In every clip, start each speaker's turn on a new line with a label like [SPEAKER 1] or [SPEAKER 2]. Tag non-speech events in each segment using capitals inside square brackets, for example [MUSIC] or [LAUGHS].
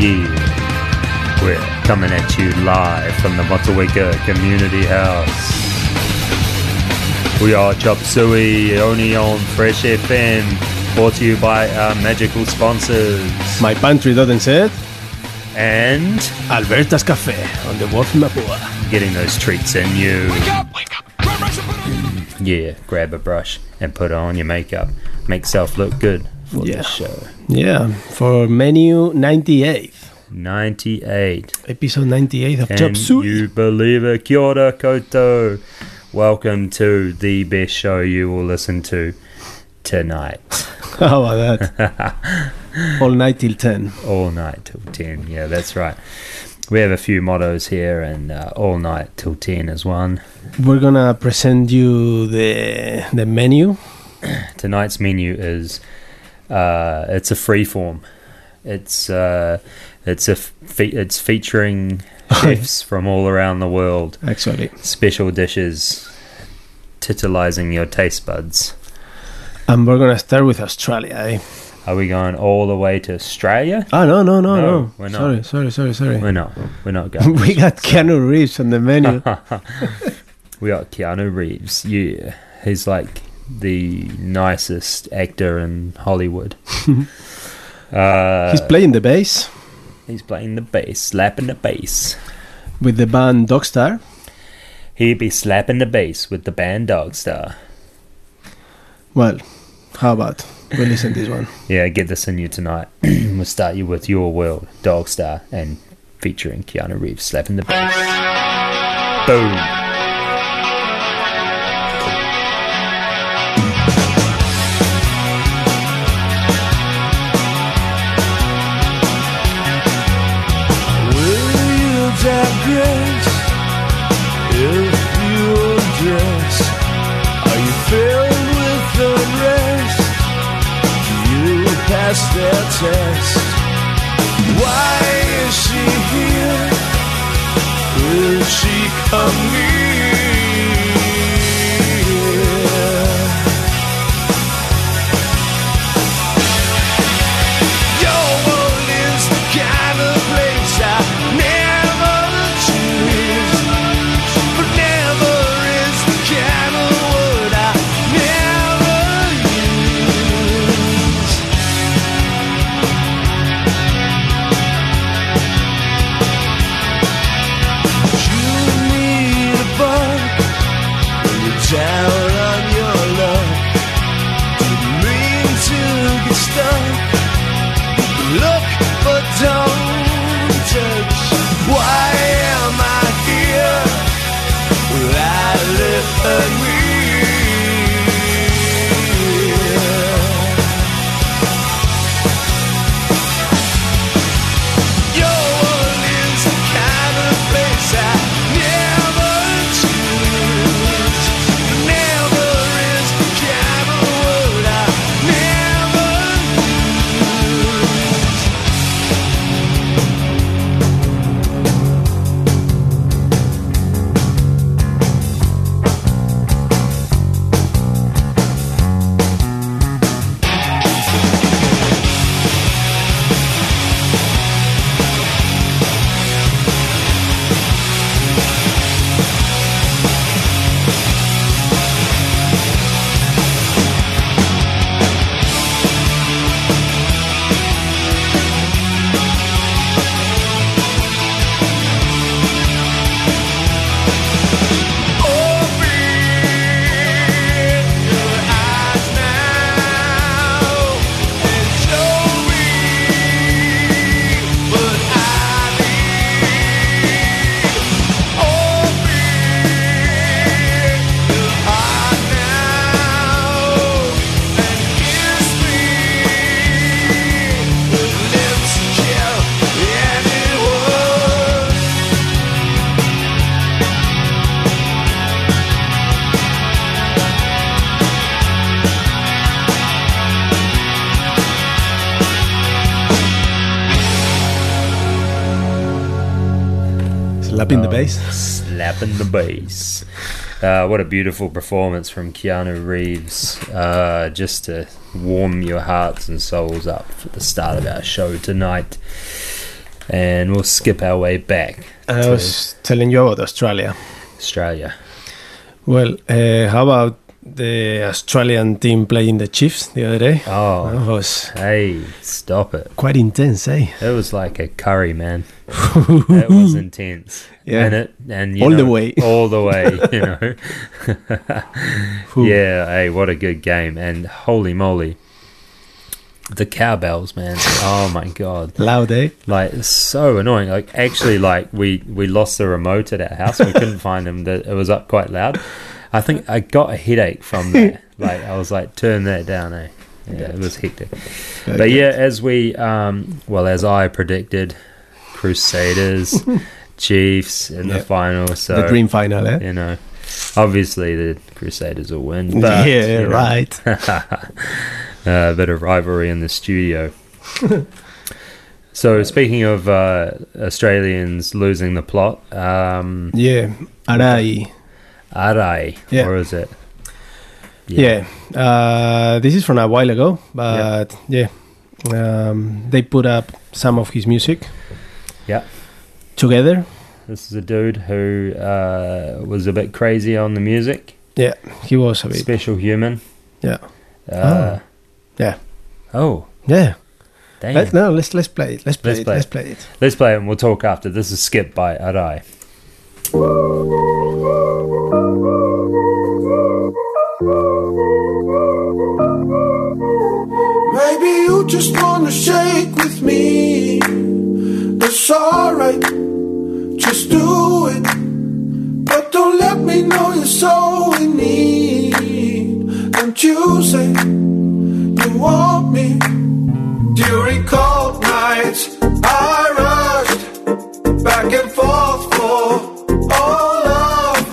[SPEAKER 1] Yeah. We're coming at you live from the Motueka Community House. We are Chop Suey, only on Fresh FM, brought to you by our magical sponsors.
[SPEAKER 2] My pantry doesn't say.
[SPEAKER 1] And
[SPEAKER 2] Alberta's Cafe on the Wharf in Mapua.
[SPEAKER 1] getting those treats in you. Wake up, wake up. Yeah, grab a brush and put on your makeup. Make self look good for
[SPEAKER 2] Yeah.
[SPEAKER 1] the show.
[SPEAKER 2] Yeah, for menu 98.
[SPEAKER 1] 98.
[SPEAKER 2] Episode 98 of
[SPEAKER 1] Can
[SPEAKER 2] Chop Suey.
[SPEAKER 1] you believe it? Kia ora koutou. Welcome to the best show you will listen to tonight. [LAUGHS]
[SPEAKER 2] How about that? [LAUGHS] All night till 10.
[SPEAKER 1] All night till 10. Yeah, that's right. We have a few mottos here, and uh, all night till 10 is one.
[SPEAKER 2] We're gonna present you the the menu.
[SPEAKER 1] Tonight's menu is uh, it's a free form. It's uh, it's a fe- it's featuring [LAUGHS] chefs from all around the world.
[SPEAKER 2] Actually,
[SPEAKER 1] Special dishes, titillizing your taste buds.
[SPEAKER 2] and we're gonna start with Australia. Eh?
[SPEAKER 1] Are we going all the way to Australia?
[SPEAKER 2] Oh no no no
[SPEAKER 1] No,
[SPEAKER 2] no!
[SPEAKER 1] we're not.
[SPEAKER 2] Sorry sorry sorry sorry.
[SPEAKER 1] We're not. We're not [LAUGHS] going.
[SPEAKER 2] we got Keanu Reeves on the menu. [LAUGHS]
[SPEAKER 1] we got Keanu Reeves. Yeah, he's like the nicest actor in Hollywood. [LAUGHS] uh,
[SPEAKER 2] He's playing the bass
[SPEAKER 1] he's playing the bass, slapping the bass.
[SPEAKER 2] with the band Dogstar.
[SPEAKER 1] He'd be slapping the bass with the band Dogstar.
[SPEAKER 2] Well, how about we listen to this one? [LAUGHS]
[SPEAKER 1] Yeah, get this in you tonight. [CLEARS THROAT] we'll start you with Your World, Dogstar, and featuring Keanu Reeves slapping the bass. Boom.
[SPEAKER 2] Bass.
[SPEAKER 1] Slapping the bass. Uh, what a beautiful performance from Keanu Reeves. Uh, just to warm your hearts and souls up for the start of our show tonight. And we'll skip our way back
[SPEAKER 2] I was telling you about Australia.
[SPEAKER 1] Australia.
[SPEAKER 2] Well, uh, how about the Australian team playing the Chiefs the other day?
[SPEAKER 1] Oh,
[SPEAKER 2] That was
[SPEAKER 1] hey, stop it.
[SPEAKER 2] quite intense, eh?
[SPEAKER 1] It was like a curry, man. It [LAUGHS] was intense.
[SPEAKER 2] Yeah.
[SPEAKER 1] And it and you
[SPEAKER 2] All the way. [LAUGHS]
[SPEAKER 1] all the way, [LAUGHS] you know. yeah, hey, what a good game. And holy moly. The cowbells, man. Oh my god.
[SPEAKER 2] Loud, eh?
[SPEAKER 1] Like so annoying. Like actually like we we lost the remote at our house. We couldn't find them. That it was up quite loud. I think I got a headache from that. like I was like turn that down, eh? Yeah, it was hectic. But yeah, as we, um, well, as I predicted, Crusaders, [LAUGHS] Chiefs in the final. So
[SPEAKER 2] the dream final, eh?
[SPEAKER 1] you know, obviously the Crusaders will win. But,
[SPEAKER 2] yeah,
[SPEAKER 1] you know,
[SPEAKER 2] right. [LAUGHS]
[SPEAKER 1] a bit of rivalry in the studio. [LAUGHS] so speaking of uh, Australians losing the plot, um,
[SPEAKER 2] Yeah, Arai.
[SPEAKER 1] Arai,
[SPEAKER 2] Yeah.
[SPEAKER 1] or is it?
[SPEAKER 2] Yeah, uh, this is from a while ago, but yeah, um, they put up some of his music.
[SPEAKER 1] Yeah.
[SPEAKER 2] Together.
[SPEAKER 1] This is a dude who uh, was a bit crazy on the music.
[SPEAKER 2] Yeah, he was a bit.
[SPEAKER 1] Special human.
[SPEAKER 2] Yeah.
[SPEAKER 1] Uh,
[SPEAKER 2] Yeah.
[SPEAKER 1] Oh,
[SPEAKER 2] Yeah.
[SPEAKER 1] damn.
[SPEAKER 2] Let, no, let's let's play it. Let's play
[SPEAKER 1] Let's
[SPEAKER 2] it.
[SPEAKER 1] play
[SPEAKER 2] let's
[SPEAKER 1] it.
[SPEAKER 2] play it.
[SPEAKER 1] Let's play it and we'll talk after. This is Skip by Arai.
[SPEAKER 3] Maybe you just wanna shake with me. It's alright, just do it. But don't let me know you're so in need. You say you want me? During cold nights, I rushed back and forth for all love.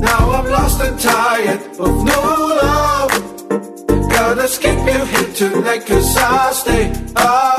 [SPEAKER 3] Now I'm lost and tired of no love. Gotta skip you here tonight cause I stay away,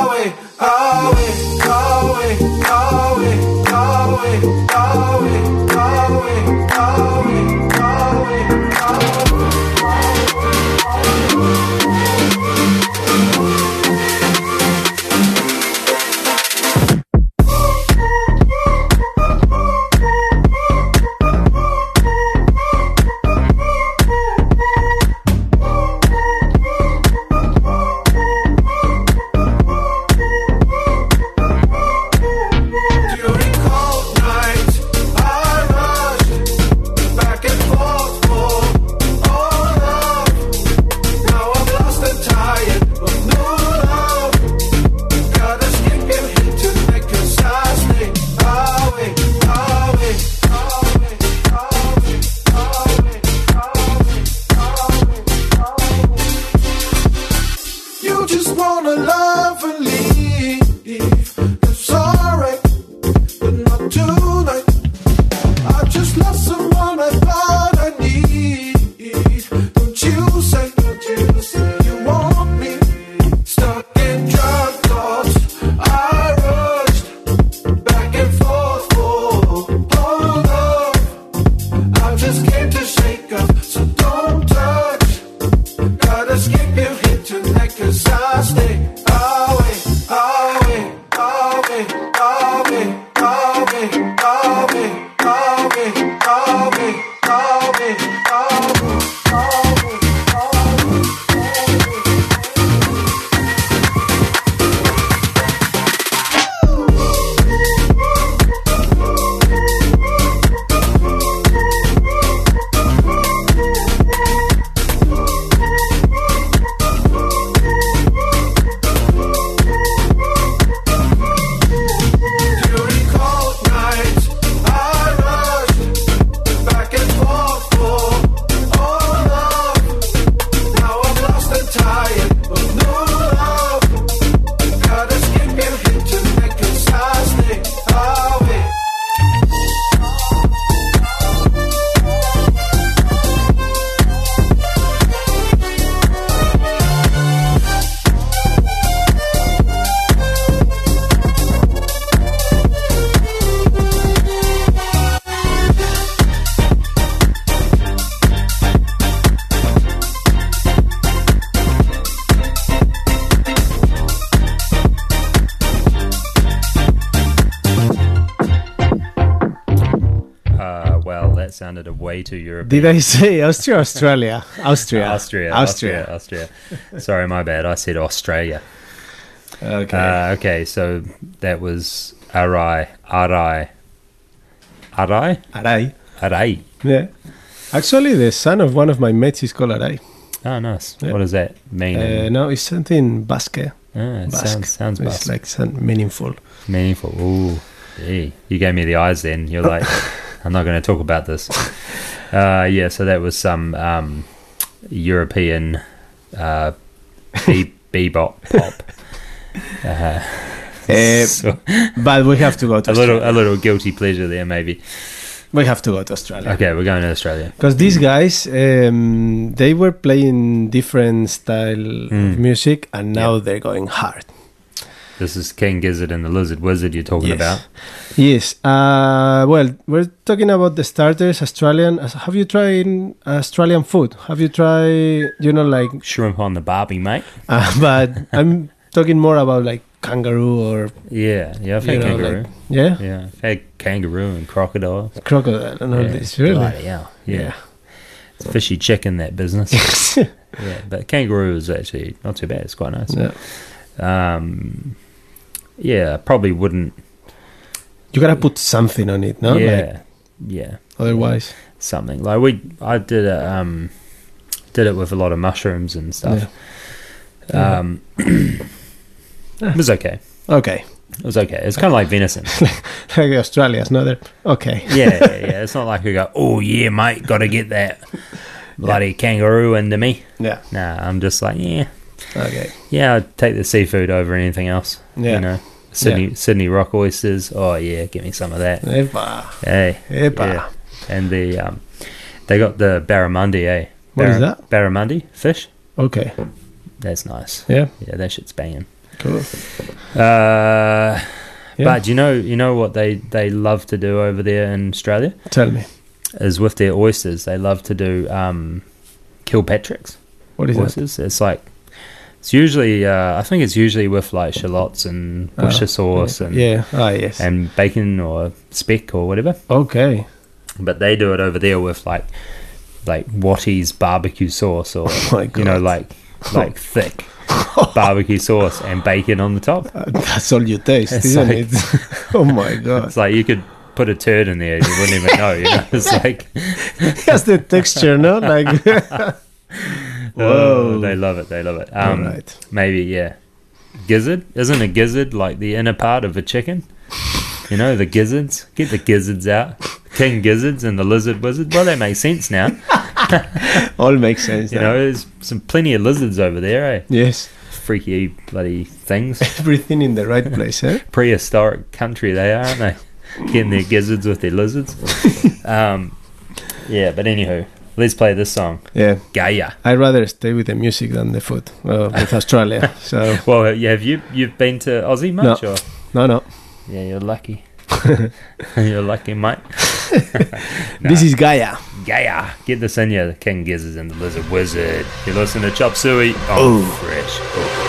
[SPEAKER 1] sounded way too
[SPEAKER 2] Did I say Austria? Australia, [LAUGHS] Austria,
[SPEAKER 1] Austria,
[SPEAKER 2] Austria?
[SPEAKER 1] Austria, Austria. Sorry, my bad. I said Australia.
[SPEAKER 2] Okay.
[SPEAKER 1] Uh, okay, so that was Arai, Arai, Arai,
[SPEAKER 2] Arai.
[SPEAKER 1] Arai.
[SPEAKER 2] Yeah. Actually, the son of one of my mates is called Arai.
[SPEAKER 1] Oh, nice.
[SPEAKER 2] Yeah.
[SPEAKER 1] What does that mean?
[SPEAKER 2] Uh, no, it's something Basque.
[SPEAKER 1] Ah, it
[SPEAKER 2] Basque.
[SPEAKER 1] sounds sounds
[SPEAKER 2] it's
[SPEAKER 1] Basque.
[SPEAKER 2] like some meaningful.
[SPEAKER 1] meaningful. Ooh, gee. you gave me the eyes. Then you're like, [LAUGHS] I'm not going to talk about this. Uh, yeah, so that was some um, European uh, be- [LAUGHS] bebop pop. Uh,
[SPEAKER 2] Uh, [LAUGHS]
[SPEAKER 1] so
[SPEAKER 2] but we have to go [LAUGHS] to
[SPEAKER 1] a little a little guilty pleasure there, maybe.
[SPEAKER 2] We have to go to Australia.
[SPEAKER 1] Okay, we're going to Australia.
[SPEAKER 2] Because these guys, um, they were playing different style
[SPEAKER 1] Mm.
[SPEAKER 2] of music, and now they're going hard.
[SPEAKER 1] This is King Gizzard and the Lizard Wizard you're talking
[SPEAKER 2] Yes.
[SPEAKER 1] about.
[SPEAKER 2] Yes. Uh, well, we're talking about the starters. Australian. uh, Have you tried Australian food? Have you tried, you know, like?
[SPEAKER 1] Shrimp on the Barbie, mate. [LAUGHS]
[SPEAKER 2] Uh, but I'm talking more about like kangaroo or
[SPEAKER 1] Yeah, yeah, I've
[SPEAKER 2] you
[SPEAKER 1] had
[SPEAKER 2] know,
[SPEAKER 1] kangaroo.
[SPEAKER 2] like yeah,
[SPEAKER 1] yeah, I've had kangaroo and crocodile.
[SPEAKER 2] crocodile and all
[SPEAKER 1] yeah,
[SPEAKER 2] this. Really?
[SPEAKER 1] bloody hell. Yeah. It's fishy chicken, that business. [LAUGHS] yeah, but kangaroo is actually not too bad. It's quite nice.
[SPEAKER 2] yeah.
[SPEAKER 1] Um, yeah, I probably wouldn't.
[SPEAKER 2] You gotta put something on it, no? Like,
[SPEAKER 1] yeah, yeah,
[SPEAKER 2] otherwise,
[SPEAKER 1] something like we. I did it. Um, did it with a lot of mushrooms and stuff.
[SPEAKER 2] Yeah.
[SPEAKER 1] Um, [CLEARS THROAT] it was okay.
[SPEAKER 2] okay.
[SPEAKER 1] It was okay. It's kind of like venison. [LAUGHS]
[SPEAKER 2] like Australia's, no? They're okay.
[SPEAKER 1] yeah, yeah, yeah. It's not like we go, oh yeah, mate, got to get that bloody kangaroo into me.
[SPEAKER 2] Yeah.
[SPEAKER 1] Nah, I'm just like, yeah,
[SPEAKER 2] Okay.
[SPEAKER 1] yeah, I'd take the seafood over anything else.
[SPEAKER 2] Yeah.
[SPEAKER 1] You know, Sydney Sydney rock oysters. Oh yeah, give me some of that.
[SPEAKER 2] Epa.
[SPEAKER 1] Hey,
[SPEAKER 2] Epa.
[SPEAKER 1] yeah. And the um, they got the barramundi. Eh,
[SPEAKER 2] What is that?
[SPEAKER 1] Barramundi fish.
[SPEAKER 2] Okay.
[SPEAKER 1] That's nice.
[SPEAKER 2] Yeah.
[SPEAKER 1] Yeah, that shit's banging.
[SPEAKER 2] Cool.
[SPEAKER 1] Uh,
[SPEAKER 2] Yeah.
[SPEAKER 1] But you know, you know what they they love to do over there in Australia
[SPEAKER 2] Tell me.
[SPEAKER 1] is with their oysters. They love to do um, Kilpatrick's
[SPEAKER 2] What is that?
[SPEAKER 1] It's like it's usually uh, I think it's usually with like shallots and Worcester
[SPEAKER 2] Oh,
[SPEAKER 1] sauce and
[SPEAKER 2] Yeah. Ah, yes.
[SPEAKER 1] and bacon or speck or whatever.
[SPEAKER 2] okay.
[SPEAKER 1] But they do it over there with like like Wattie's barbecue sauce or [LAUGHS]
[SPEAKER 2] Oh
[SPEAKER 1] you know like like [LAUGHS] thick barbecue sauce and bacon on the top.
[SPEAKER 2] Uh, that's all you taste,
[SPEAKER 1] It's
[SPEAKER 2] isn't
[SPEAKER 1] like-
[SPEAKER 2] it? [LAUGHS] oh my god.
[SPEAKER 1] It's like you could put a turd in there, you wouldn't even know. You know, it's like
[SPEAKER 2] That's the texture, no? Like.
[SPEAKER 1] Oh, they love it. They love it. Um,
[SPEAKER 2] Alright.
[SPEAKER 1] Maybe yeah, gizzard isn't a gizzard like the inner part of a chicken? You know the gizzards. Get the gizzards out. King gizzards and the lizard wizard. Well, that makes sense now. [LAUGHS]
[SPEAKER 2] All makes sense.
[SPEAKER 1] You
[SPEAKER 2] now.
[SPEAKER 1] know, there's some plenty of lizards over there. Eh?
[SPEAKER 2] Yes.
[SPEAKER 1] Freaky bloody things. [LAUGHS]
[SPEAKER 2] Everything in the right place, eh?
[SPEAKER 1] Prehistoric country they are, aren't they? Getting their gizzards with their lizards. [LAUGHS] Um, yeah, but anywho, let's play this song,
[SPEAKER 2] Yeah.
[SPEAKER 1] Gaia.
[SPEAKER 2] I'd rather stay with the music than the food uh, with [LAUGHS] Australia. So,
[SPEAKER 1] Well, yeah, have you you've been to Aussie much? Or?
[SPEAKER 2] no, no.
[SPEAKER 1] Yeah, you're lucky. [LAUGHS] [LAUGHS] you're lucky, mate.
[SPEAKER 2] This is Gaia.
[SPEAKER 1] Gaia. Get this in you, the King Gizzards and the Lizard Wizard. You listen to Chop Suey on
[SPEAKER 2] Oh.
[SPEAKER 1] Fresh.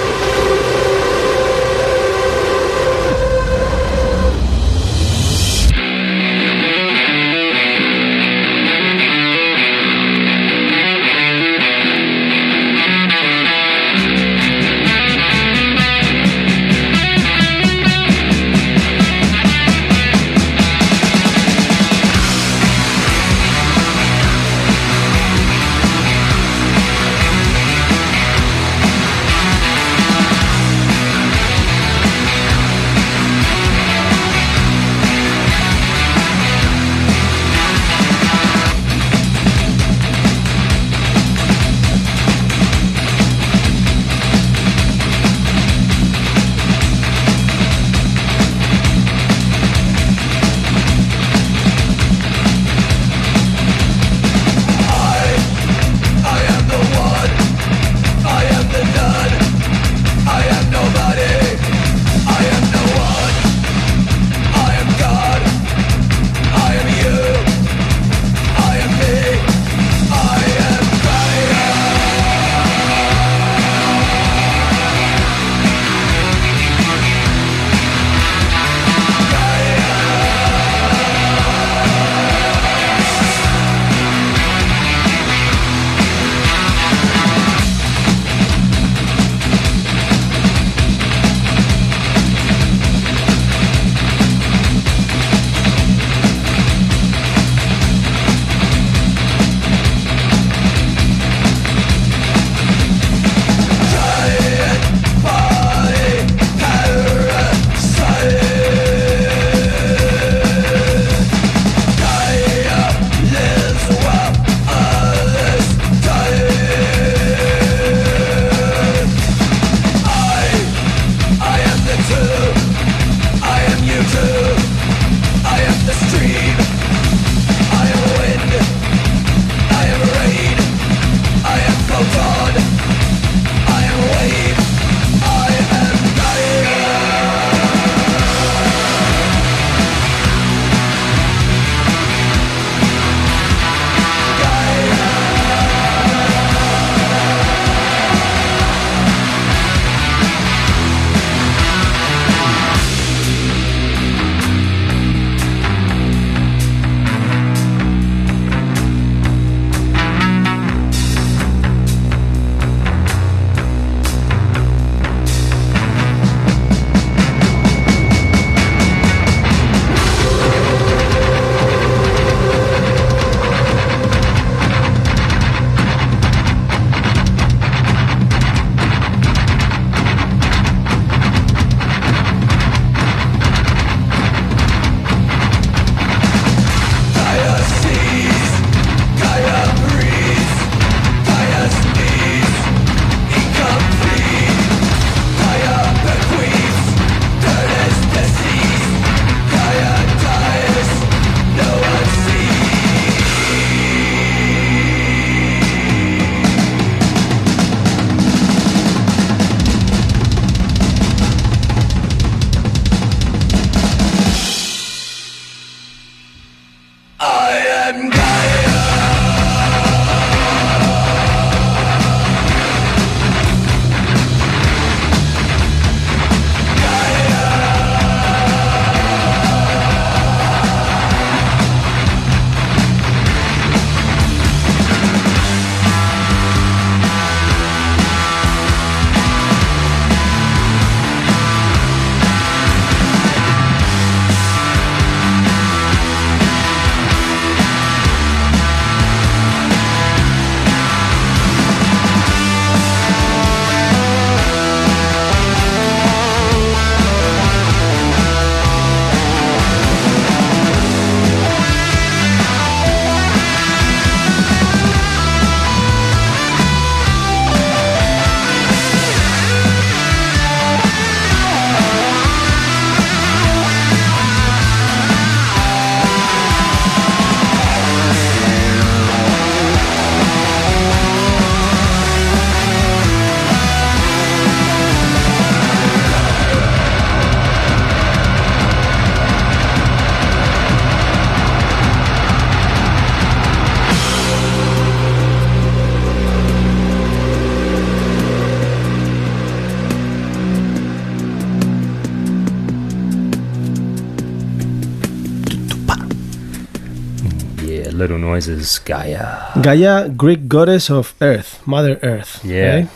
[SPEAKER 1] Noises, Gaia.
[SPEAKER 2] Gaia, Greek goddess of Earth, Mother Earth.
[SPEAKER 1] Yeah.
[SPEAKER 2] right?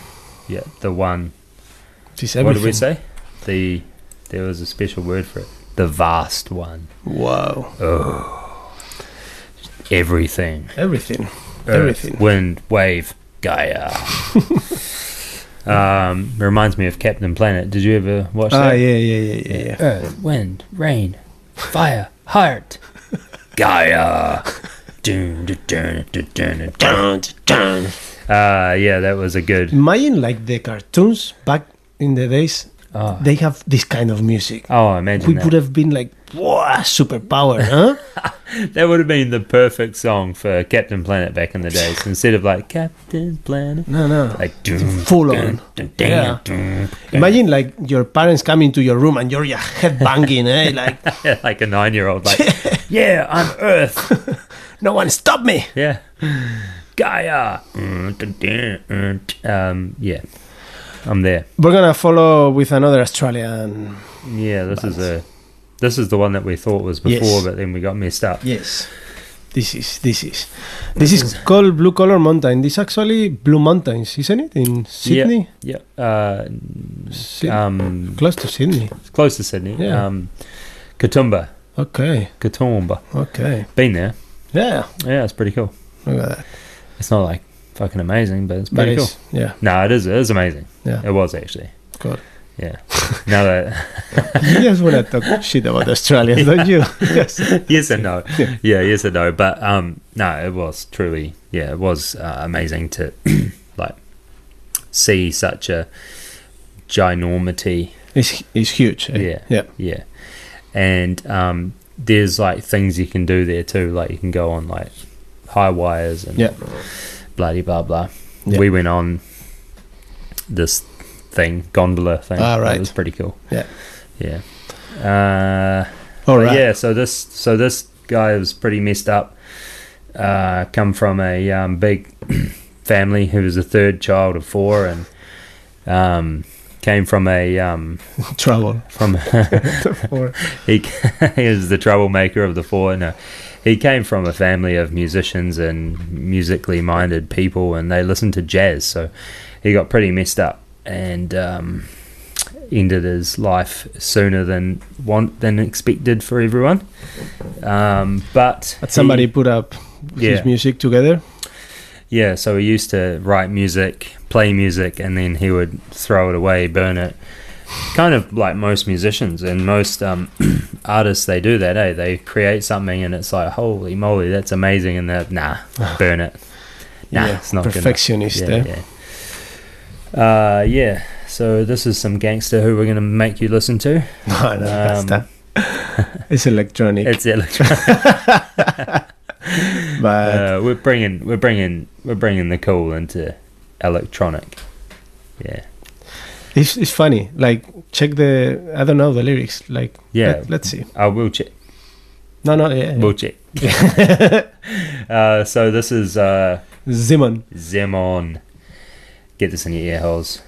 [SPEAKER 1] Yeah, the one.
[SPEAKER 2] She's
[SPEAKER 1] What did we say? The there was a special word for it. The vast one.
[SPEAKER 2] Wow, Oh,
[SPEAKER 1] Everything.
[SPEAKER 2] everything,
[SPEAKER 1] Earth,
[SPEAKER 2] everything.
[SPEAKER 1] Wind, wave, Gaia. um, reminds me of Captain Planet. Did you ever watch
[SPEAKER 2] Ah,
[SPEAKER 1] that?
[SPEAKER 2] yeah, yeah, yeah, yeah, yeah.
[SPEAKER 1] Earth, wind, rain, fire, heart, Gaia. Dun, dun, dun. Uh, yeah, that was a good.
[SPEAKER 2] Imagine like the cartoons back in the days.
[SPEAKER 1] Oh,
[SPEAKER 2] They have this kind of music.
[SPEAKER 1] oh imagine
[SPEAKER 2] we
[SPEAKER 1] that.
[SPEAKER 2] would have been like, wow, superpower, [LAUGHS] huh?
[SPEAKER 1] That would have been the perfect song for Captain Planet back in the days. [LAUGHS] Instead of like Captain Planet,
[SPEAKER 2] No, no.
[SPEAKER 1] like dun,
[SPEAKER 2] Full
[SPEAKER 1] dun,
[SPEAKER 2] on.
[SPEAKER 1] dun, dun,
[SPEAKER 2] Yeah.
[SPEAKER 1] dun, dun.
[SPEAKER 2] Imagine like your parents come into your room and you're yeah, head banging, eh? [LAUGHS] Like,
[SPEAKER 1] like a nine-year-old, like, yeah, I'm Earth.
[SPEAKER 2] No one stop me.
[SPEAKER 1] Yeah. Gaia. Um, yeah. I'm there.
[SPEAKER 2] We're gonna follow with another Australian.
[SPEAKER 1] Yeah, this is a this is the one that we thought was before,
[SPEAKER 2] Yes.
[SPEAKER 1] but then we got messed up.
[SPEAKER 2] Yes. This is this is this is called Blue Collar Mountain. This is actually Blue Mountains, isn't it? In Sydney,
[SPEAKER 1] Yeah. Uh,
[SPEAKER 2] Syd-
[SPEAKER 1] um,
[SPEAKER 2] close to Sydney.
[SPEAKER 1] it's close to Sydney.
[SPEAKER 2] Yeah.
[SPEAKER 1] Um, Katoomba.
[SPEAKER 2] Okay,
[SPEAKER 1] Katoomba.
[SPEAKER 2] okay,
[SPEAKER 1] Been there.
[SPEAKER 2] Yeah.
[SPEAKER 1] Yeah, it's pretty cool.
[SPEAKER 2] Look at that.
[SPEAKER 1] It's not like fucking amazing, but it's pretty cool.
[SPEAKER 2] yeah,
[SPEAKER 1] No, it is. It is amazing.
[SPEAKER 2] yeah.
[SPEAKER 1] It was actually.
[SPEAKER 2] Good.
[SPEAKER 1] Yeah. now that [LAUGHS]
[SPEAKER 2] you just want to talk shit about Australians, [LAUGHS] don't you? yes.
[SPEAKER 1] yes and no.
[SPEAKER 2] Yeah.
[SPEAKER 1] Yeah. yes and no. But um, no, it was truly, yeah, it was uh, amazing to [CLEARS THROAT] like see such a ginormity.
[SPEAKER 2] It's it's huge. eh?
[SPEAKER 1] Yeah.
[SPEAKER 2] yeah.
[SPEAKER 1] Yeah, and um, there's like things you can do there too. Like you can go on like high wires and
[SPEAKER 2] Yeah.
[SPEAKER 1] bloody blah blah.
[SPEAKER 2] Yeah.
[SPEAKER 1] We went on this thing gondola thing.
[SPEAKER 2] Ah, right.
[SPEAKER 1] It was pretty cool.
[SPEAKER 2] Yeah.
[SPEAKER 1] Yeah. Uh,
[SPEAKER 2] All right.
[SPEAKER 1] Yeah, so this so this guy was pretty messed up. Uh, come from a um, big [CLEARS THROAT] family. who was the third child of four, and um, came from a um, [LAUGHS]
[SPEAKER 2] Trouble.
[SPEAKER 1] from [LAUGHS] [LAUGHS] he he was the troublemaker of the four. No, he came from a family of musicians and musically minded people, and they listened to jazz. So he got pretty messed up and um, ended his life sooner than want than expected for everyone. Um, but
[SPEAKER 2] But somebody
[SPEAKER 1] he-
[SPEAKER 2] put up
[SPEAKER 1] Yeah.
[SPEAKER 2] his music together.
[SPEAKER 1] Yeah, so he used to write music, play music, and then he would throw it away, burn it. Kind of like most musicians and most um, [CLEARS THROAT] artists, they do that. Eh? They create something, and it's like, holy moly, that's amazing, and they're nah, [SIGHS] burn it. Nah,
[SPEAKER 2] yeah.
[SPEAKER 1] it's not good enough.
[SPEAKER 2] perfectionist.
[SPEAKER 1] Yeah,
[SPEAKER 2] eh?
[SPEAKER 1] yeah. Uh, yeah. So this is some gangster who we're gonna make you listen to. [LAUGHS]
[SPEAKER 2] No, no, that's
[SPEAKER 1] Um,
[SPEAKER 2] that. [LAUGHS] It's electronic,
[SPEAKER 1] It's electronic. [LAUGHS] [LAUGHS]
[SPEAKER 2] but
[SPEAKER 1] uh, we're bringing, we're bringing, we're bringing the cool into electronic. Yeah.
[SPEAKER 2] it's it's funny. Like check the I don't know the lyrics. Like
[SPEAKER 1] Yeah.
[SPEAKER 2] let, us see.
[SPEAKER 1] I will check.
[SPEAKER 2] No, no, yeah, yeah.
[SPEAKER 1] We'll check. [LAUGHS] [LAUGHS] uh, so this is uh,
[SPEAKER 2] Zimon.
[SPEAKER 1] Zemon. Get this in your ear holes.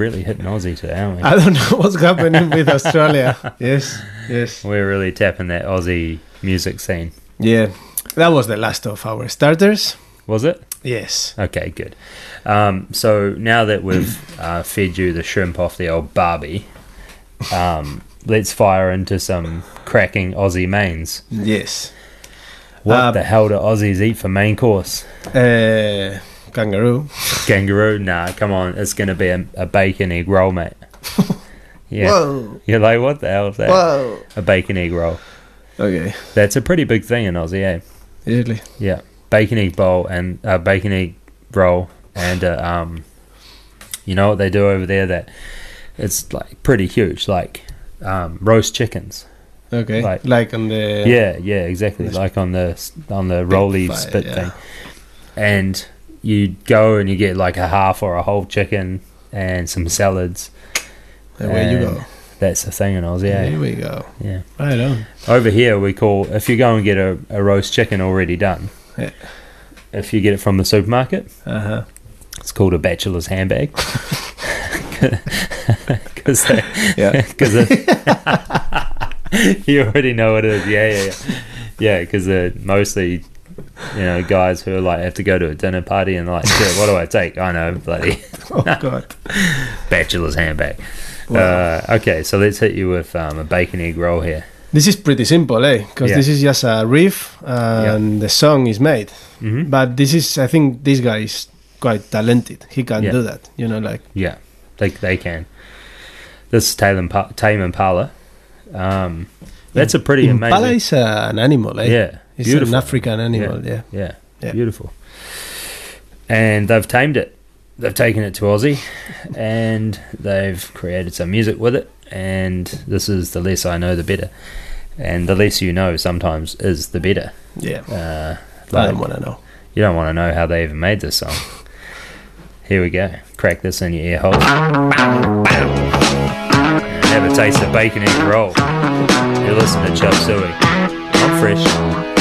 [SPEAKER 1] Really hitting Aussie today, aren't we?
[SPEAKER 2] I don't know what's happening with Australia. [LAUGHS] Yes, yes.
[SPEAKER 1] We're really tapping that Aussie music scene.
[SPEAKER 2] Yeah. That was the last of our starters.
[SPEAKER 1] Was it?
[SPEAKER 2] Yes.
[SPEAKER 1] Okay, good. Um, so now that we've uh, fed you the shrimp off the old Barbie, um, let's fire into some cracking Aussie mains.
[SPEAKER 2] Yes.
[SPEAKER 1] What
[SPEAKER 2] Um,
[SPEAKER 1] the hell do Aussies eat for main course?
[SPEAKER 2] Uh, kangaroo.
[SPEAKER 1] Kangaroo? Nah, come on. It's going to be a, a bacon egg roll, mate. [LAUGHS] Yeah.
[SPEAKER 2] Whoa.
[SPEAKER 1] You're like, what the hell is that?
[SPEAKER 2] Whoa.
[SPEAKER 1] A bacon egg roll.
[SPEAKER 2] Okay.
[SPEAKER 1] That's a pretty big thing in Aussie, eh?
[SPEAKER 2] Really?
[SPEAKER 1] Yeah, bacon egg bowl and uh, bacon egg roll, and uh, um, you know what they do over there? That it's like pretty huge, like um, roast chickens.
[SPEAKER 2] Okay.
[SPEAKER 1] Like-
[SPEAKER 2] Like, on the.
[SPEAKER 1] Yeah, yeah, exactly. Like on the on the rolly
[SPEAKER 2] fire,
[SPEAKER 1] spit
[SPEAKER 2] yeah.
[SPEAKER 1] thing, and you go and you get like a half or a whole chicken and some salads.
[SPEAKER 2] Away you go.
[SPEAKER 1] That's the thing in Aussie.
[SPEAKER 2] Here
[SPEAKER 1] Yeah,
[SPEAKER 2] we go.
[SPEAKER 1] yeah.
[SPEAKER 2] Right on.
[SPEAKER 1] Over here, we call if you go and get a, a roast chicken already done.
[SPEAKER 2] Yeah.
[SPEAKER 1] If you get it from the supermarket,
[SPEAKER 2] Uh huh.
[SPEAKER 1] It's called a bachelor's handbag. [LAUGHS] [LAUGHS] Because
[SPEAKER 2] Yeah.
[SPEAKER 1] because [LAUGHS] you already know what it is. Yeah, yeah, yeah. Yeah, because they're mostly, you know, guys who are like have to go to a dinner party and like, what do I take? I know, bloody [LAUGHS]
[SPEAKER 2] Oh, God.
[SPEAKER 1] bachelor's handbag.
[SPEAKER 2] Wow.
[SPEAKER 1] Uh, okay, so let's hit you with um, a bacon egg roll here.
[SPEAKER 2] This is pretty simple, eh? Because
[SPEAKER 1] Yeah.
[SPEAKER 2] this is just a riff and the song is made.
[SPEAKER 1] hmm
[SPEAKER 2] But this is, I think, this guy is quite talented. He can
[SPEAKER 1] Yeah.
[SPEAKER 2] do that. You know, like.
[SPEAKER 1] Yeah, they they can. This is Tame Impa- Tame Impala. Um, that's a pretty
[SPEAKER 2] Impala
[SPEAKER 1] amazing.
[SPEAKER 2] is uh, an animal, eh?
[SPEAKER 1] Yeah,
[SPEAKER 2] It's
[SPEAKER 1] beautiful.
[SPEAKER 2] an African animal, yeah.
[SPEAKER 1] Yeah,
[SPEAKER 2] Yeah. yeah.
[SPEAKER 1] beautiful. And they've tamed it. They've taken it to Aussie, and they've created some music with it. And this is the less I know, the better. And the less you know, sometimes is the better.
[SPEAKER 2] Yeah.
[SPEAKER 1] Uh,
[SPEAKER 2] I don't want to know.
[SPEAKER 1] you don't want to know how they even made this song. Here we go. Crack this in your ear hole. Have a taste of bacon egg roll. You listen to Chop Suey. I'm fresh.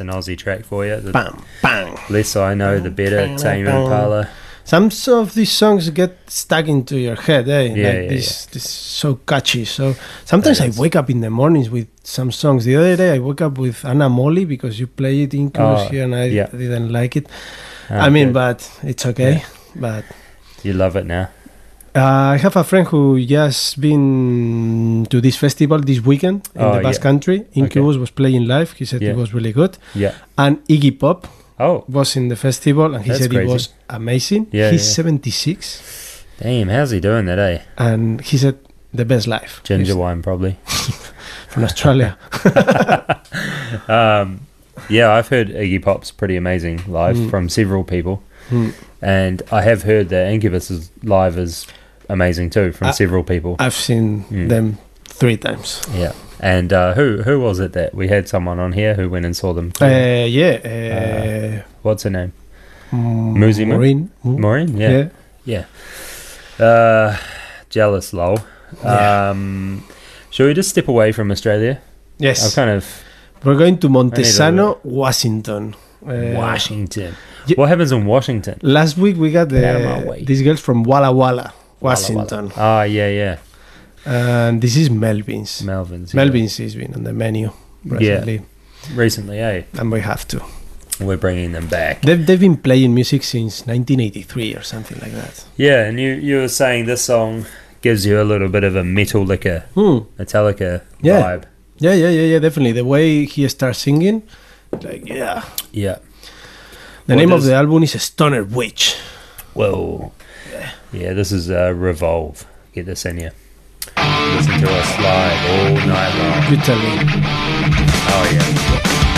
[SPEAKER 1] An Aussie track for you. The
[SPEAKER 2] Bam, bang.
[SPEAKER 1] less I know, the better.
[SPEAKER 2] Bang,
[SPEAKER 1] Tame
[SPEAKER 2] bang.
[SPEAKER 1] Impala.
[SPEAKER 2] Some of these songs get stuck into your head, eh?
[SPEAKER 1] Yeah,
[SPEAKER 2] like
[SPEAKER 1] yeah,
[SPEAKER 2] this, this so catchy. So sometimes I wake up in the mornings with some songs. The other day I woke up with Anna Molly because you play it in
[SPEAKER 1] Oh,
[SPEAKER 2] here and I
[SPEAKER 1] yeah.
[SPEAKER 2] didn't like it.
[SPEAKER 1] Ah,
[SPEAKER 2] I mean,
[SPEAKER 1] good.
[SPEAKER 2] but it's okay.
[SPEAKER 1] Yeah.
[SPEAKER 2] But
[SPEAKER 1] you love it now.
[SPEAKER 2] Uh, I have a friend who just been to this festival this weekend in
[SPEAKER 1] Oh,
[SPEAKER 2] the Basque
[SPEAKER 1] yeah.
[SPEAKER 2] Country. Incubus was playing live. He said
[SPEAKER 1] Yeah.
[SPEAKER 2] it was really good.
[SPEAKER 1] Yeah.
[SPEAKER 2] And Iggy Pop
[SPEAKER 1] Oh,
[SPEAKER 2] was in the festival and he
[SPEAKER 1] That's
[SPEAKER 2] said
[SPEAKER 1] crazy.
[SPEAKER 2] it was amazing.
[SPEAKER 1] Yeah,
[SPEAKER 2] He's
[SPEAKER 1] yeah.
[SPEAKER 2] 76
[SPEAKER 1] damn, how's he doing that, eh?
[SPEAKER 2] and he said the best life.
[SPEAKER 1] Ginger wine, probably. [LAUGHS]
[SPEAKER 2] from Australia. [LAUGHS] [LAUGHS]
[SPEAKER 1] Um, yeah, I've heard Iggy Pop's pretty amazing live
[SPEAKER 2] Mm.
[SPEAKER 1] from several people,
[SPEAKER 2] Hmm.
[SPEAKER 1] and I have heard that Incubus's live is amazing too from
[SPEAKER 2] Uh,
[SPEAKER 1] several people.
[SPEAKER 2] I've seen
[SPEAKER 1] Mm.
[SPEAKER 2] them three times.
[SPEAKER 1] yeah, and uh, who who was it that we had someone on here who went and saw them?
[SPEAKER 2] Uh, yeah. Uh,
[SPEAKER 1] What's her name?
[SPEAKER 2] mm,
[SPEAKER 1] Muzi Mo-
[SPEAKER 2] Maureen.
[SPEAKER 1] Maureen.
[SPEAKER 2] Yeah.
[SPEAKER 1] Yeah. Uh, jealous, lol.
[SPEAKER 2] Yeah.
[SPEAKER 1] Um, should we just step away from Australia?
[SPEAKER 2] Yes.
[SPEAKER 1] I've kind of
[SPEAKER 2] We're going to Montesano, Washington. Uh,
[SPEAKER 1] Washington. What happens in Washington?
[SPEAKER 2] Last week we got the, these girls from Walla Walla,
[SPEAKER 1] Walla
[SPEAKER 2] Washington.
[SPEAKER 1] Ah, yeah, yeah.
[SPEAKER 2] And this is Melvin's.
[SPEAKER 1] Melvin's. yeah.
[SPEAKER 2] Melvin's has been on the menu recently,
[SPEAKER 1] Recently, eh?
[SPEAKER 2] and we have to.
[SPEAKER 1] We're bringing them back.
[SPEAKER 2] They've, they've been playing music since 1983 or something like that.
[SPEAKER 1] Yeah, and you, you were saying this song gives you a little bit of a metal liquor,
[SPEAKER 2] Hmm.
[SPEAKER 1] Metallica
[SPEAKER 2] Yeah.
[SPEAKER 1] vibe.
[SPEAKER 2] Yeah, yeah, yeah, yeah, definitely. The way he starts singing, like, yeah.
[SPEAKER 1] Yeah.
[SPEAKER 2] The
[SPEAKER 1] What
[SPEAKER 2] name of the album is Stoner Witch.
[SPEAKER 1] Whoa. Yeah, this is uh, Revolve. Get this in you. Listen to us live all night long.
[SPEAKER 2] Tell me.
[SPEAKER 1] Oh, yeah.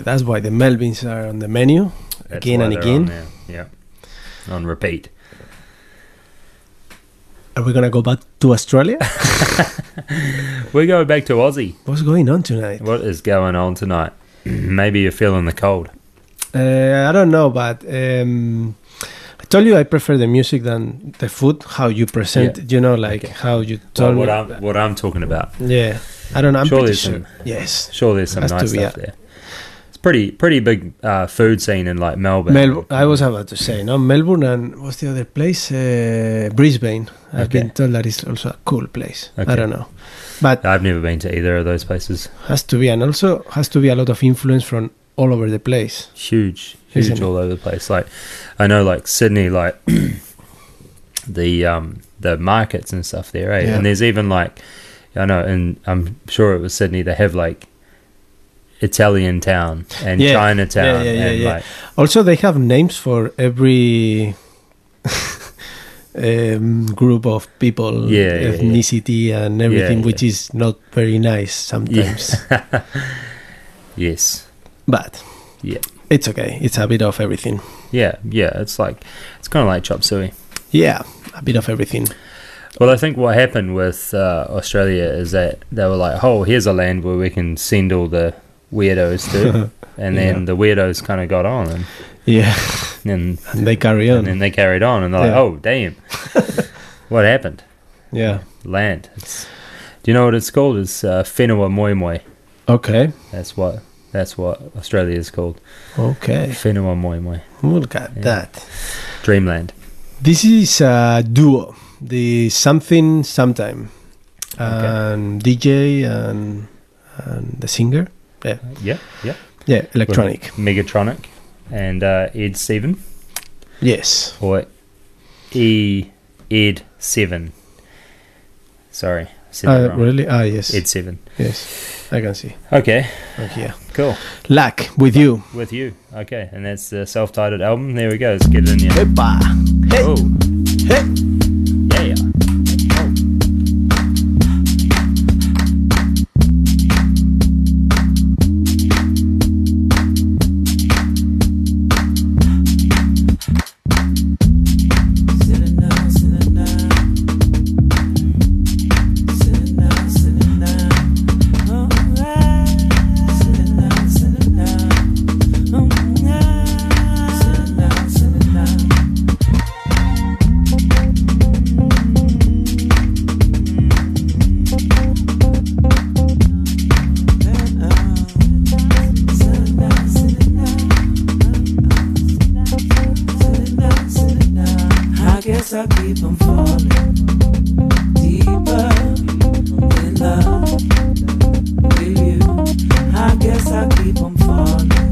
[SPEAKER 1] Yeah,
[SPEAKER 2] that's why the Melvins are on the menu
[SPEAKER 1] That's
[SPEAKER 2] again and again.
[SPEAKER 1] on there. Yeah, on repeat.
[SPEAKER 2] Are we gonna go back to Australia? [LAUGHS]
[SPEAKER 1] We go back to Aussie.
[SPEAKER 2] What's going on tonight?
[SPEAKER 1] What is going on tonight? [CLEARS THROAT] Maybe you're feeling the cold.
[SPEAKER 2] Uh, I don't know, but um, I told you I prefer the music than the food. How you present,
[SPEAKER 1] Yeah.
[SPEAKER 2] you know, like
[SPEAKER 1] Okay.
[SPEAKER 2] how you
[SPEAKER 1] Well, what
[SPEAKER 2] me.
[SPEAKER 1] I'm what I'm talking about.
[SPEAKER 2] yeah, I don't know. I'm
[SPEAKER 1] Sure there's
[SPEAKER 2] sure.
[SPEAKER 1] some-
[SPEAKER 2] Yes,
[SPEAKER 1] Sure, there's some
[SPEAKER 2] Has
[SPEAKER 1] nice
[SPEAKER 2] be,
[SPEAKER 1] stuff
[SPEAKER 2] yeah.
[SPEAKER 1] there. Pretty pretty big uh, food scene in like Melbourne.
[SPEAKER 2] Melbourne. I was about to say no Melbourne and what's the other place? Uh, Brisbane. I've
[SPEAKER 1] Okay.
[SPEAKER 2] been told that is also a cool place.
[SPEAKER 1] Okay.
[SPEAKER 2] I don't know, but
[SPEAKER 1] I've never been to either of those places.
[SPEAKER 2] has to be and also has to be a lot of influence from all over the place.
[SPEAKER 1] Huge, huge all over the place. Like I know, like Sydney, like [COUGHS] the um the markets and stuff there, right?
[SPEAKER 2] Yeah.
[SPEAKER 1] And there's even like I know, and I'm sure it was Sydney. They have like Italian town and
[SPEAKER 2] Yeah.
[SPEAKER 1] Chinatown
[SPEAKER 2] Yeah, yeah, yeah,
[SPEAKER 1] and
[SPEAKER 2] yeah.
[SPEAKER 1] like
[SPEAKER 2] Also, they have names for every [LAUGHS] um, group of people,
[SPEAKER 1] Yeah,
[SPEAKER 2] ethnicity, and everything, which is not very nice sometimes. [LAUGHS]
[SPEAKER 1] yes,
[SPEAKER 2] But
[SPEAKER 1] Yeah.
[SPEAKER 2] it's okay. It's a bit of everything.
[SPEAKER 1] yeah, yeah. It's like it's kind of like chop suey.
[SPEAKER 2] Yeah, a bit of everything.
[SPEAKER 1] Well, I think what happened with uh, Australia is that they were like, "Oh, here's a land where we can send all the weirdos to," [LAUGHS] and then
[SPEAKER 2] Yeah.
[SPEAKER 1] the weirdos kind of got on, and
[SPEAKER 2] Yeah, [LAUGHS]
[SPEAKER 1] and,
[SPEAKER 2] and they carry on.
[SPEAKER 1] and then they carried on, and they're like, "Oh, damn, [LAUGHS] what happened?
[SPEAKER 2] yeah.
[SPEAKER 1] Land? It's, do you know what it's called? It's uh, Whenua Moi Moi.
[SPEAKER 2] Okay.
[SPEAKER 1] That's what that's what Australia is called.
[SPEAKER 2] Okay.
[SPEAKER 1] Whenua Moi Moi,
[SPEAKER 2] Look at
[SPEAKER 1] Yeah.
[SPEAKER 2] that.
[SPEAKER 1] Dreamland.
[SPEAKER 2] This is a duo. The something sometime. And DJ and and the singer.
[SPEAKER 1] Yeah, yeah.
[SPEAKER 2] Yeah, electronic.
[SPEAKER 1] Megatronic and uh, Ed Seven.
[SPEAKER 2] Yes.
[SPEAKER 1] or E Ed Seven. Sorry, I said
[SPEAKER 2] Uh,
[SPEAKER 1] wrong.
[SPEAKER 2] really? Ah, yes.
[SPEAKER 1] Ed Seven.
[SPEAKER 2] yes. I can see.
[SPEAKER 1] Okay,
[SPEAKER 2] Okay.
[SPEAKER 1] cool.
[SPEAKER 2] Lack with you.
[SPEAKER 1] With you. Okay, and that's the self-titled album. There we go. Let's get it in here.
[SPEAKER 2] Hey.
[SPEAKER 1] Oh,
[SPEAKER 2] Hey.
[SPEAKER 4] Guess I keep on falling deeper in love with you. I guess I keep on falling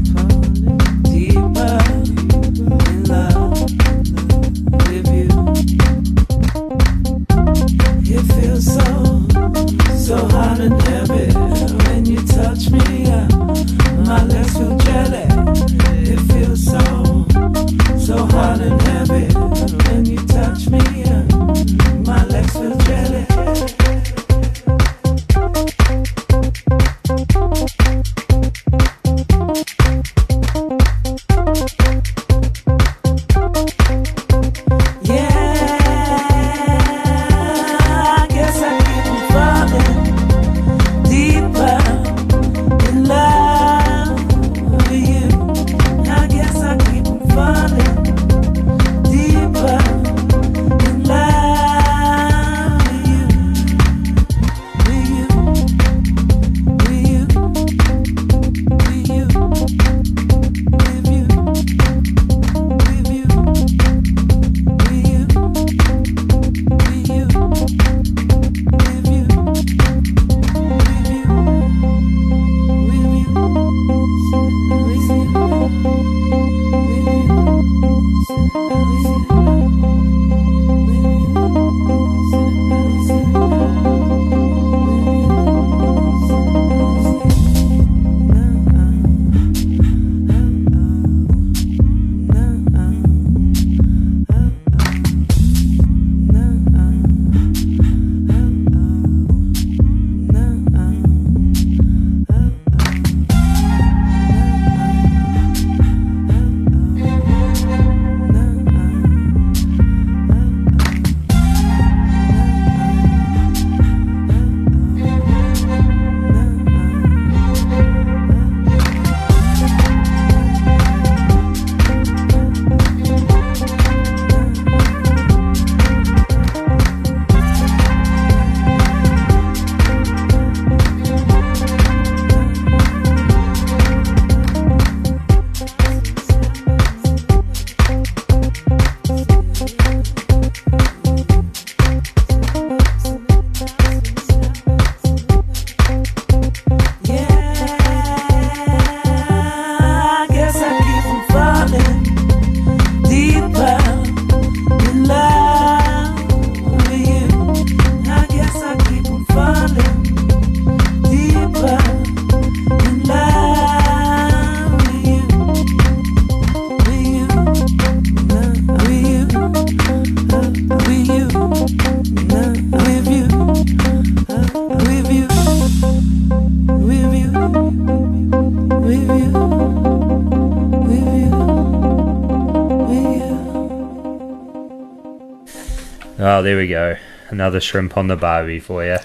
[SPEAKER 1] there we go. Another shrimp on the barbie for you.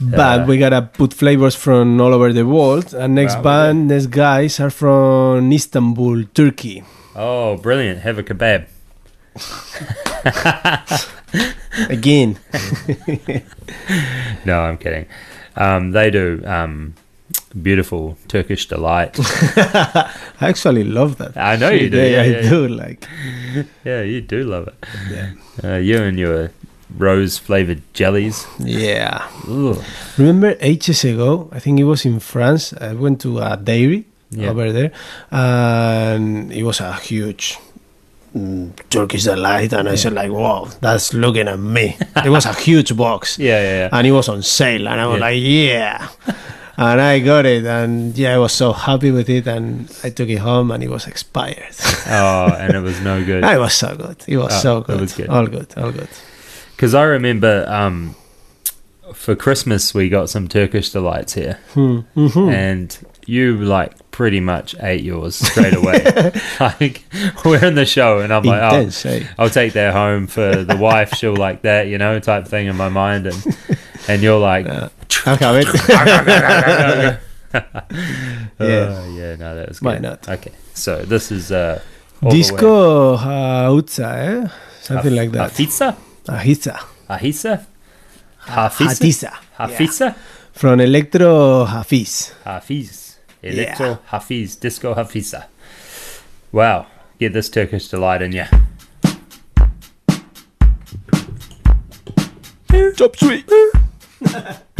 [SPEAKER 2] But we gotta put flavors from all over the world. And next
[SPEAKER 1] Wow,
[SPEAKER 2] band, next guys are from Istanbul, Turkey.
[SPEAKER 1] Oh, brilliant. Have a kebab. [LAUGHS]
[SPEAKER 2] Again, [LAUGHS]
[SPEAKER 1] No, I'm kidding. Um, they do um, beautiful Turkish delight. [LAUGHS]
[SPEAKER 2] I actually love that.
[SPEAKER 1] I know you do.
[SPEAKER 2] Yeah,
[SPEAKER 1] Yeah,
[SPEAKER 2] I
[SPEAKER 1] yeah,
[SPEAKER 2] do. Like, [LAUGHS]
[SPEAKER 1] yeah, you do love it.
[SPEAKER 2] yeah,
[SPEAKER 1] Uh, you and your rose flavored jellies.
[SPEAKER 2] yeah.
[SPEAKER 1] Ooh.
[SPEAKER 2] Remember ages ago? I think it was in France. I went to a dairy
[SPEAKER 1] Yeah.
[SPEAKER 2] over there, and it was a huge mm, Turkish delight. And I said, like, wow, that's looking at me. [LAUGHS] it was a huge box.
[SPEAKER 1] Yeah, yeah, yeah.
[SPEAKER 2] and it was on sale and i was
[SPEAKER 1] Yeah.
[SPEAKER 2] like yeah [LAUGHS] and i got it and yeah i was so happy with it and i took it home and it was expired [LAUGHS]
[SPEAKER 1] Oh, and it was no good.
[SPEAKER 2] it was so good it was
[SPEAKER 1] Oh,
[SPEAKER 2] so
[SPEAKER 1] it
[SPEAKER 2] good.
[SPEAKER 1] was good.
[SPEAKER 2] all good all good
[SPEAKER 1] Because I remember um, for Christmas we got some Turkish delights here,
[SPEAKER 2] hmm. hmm
[SPEAKER 1] and you like pretty much ate yours straight away. [LAUGHS] like we're in the show, and I'm like, oh,
[SPEAKER 2] eh?
[SPEAKER 1] I'll take that home for the wife. She'll like that, you know, type thing in my mind, and and you're like, [LAUGHS]
[SPEAKER 2] it. [LAUGHS] yeah.
[SPEAKER 1] "Oh, yeah, no, that was good.
[SPEAKER 2] Why not?
[SPEAKER 1] Okay, so this is uh, all the
[SPEAKER 2] disco hautza eh? something like that.
[SPEAKER 1] Hafisa,
[SPEAKER 2] ahitza
[SPEAKER 1] Ahisa, Hafisa,
[SPEAKER 2] hatiza
[SPEAKER 1] Hafisa,
[SPEAKER 2] from electro hafiz.
[SPEAKER 1] Hafiz, Electro Hafiz, Disco Hafisa. Wow, get this Turkish delight in ya.
[SPEAKER 2] top sweet [LAUGHS]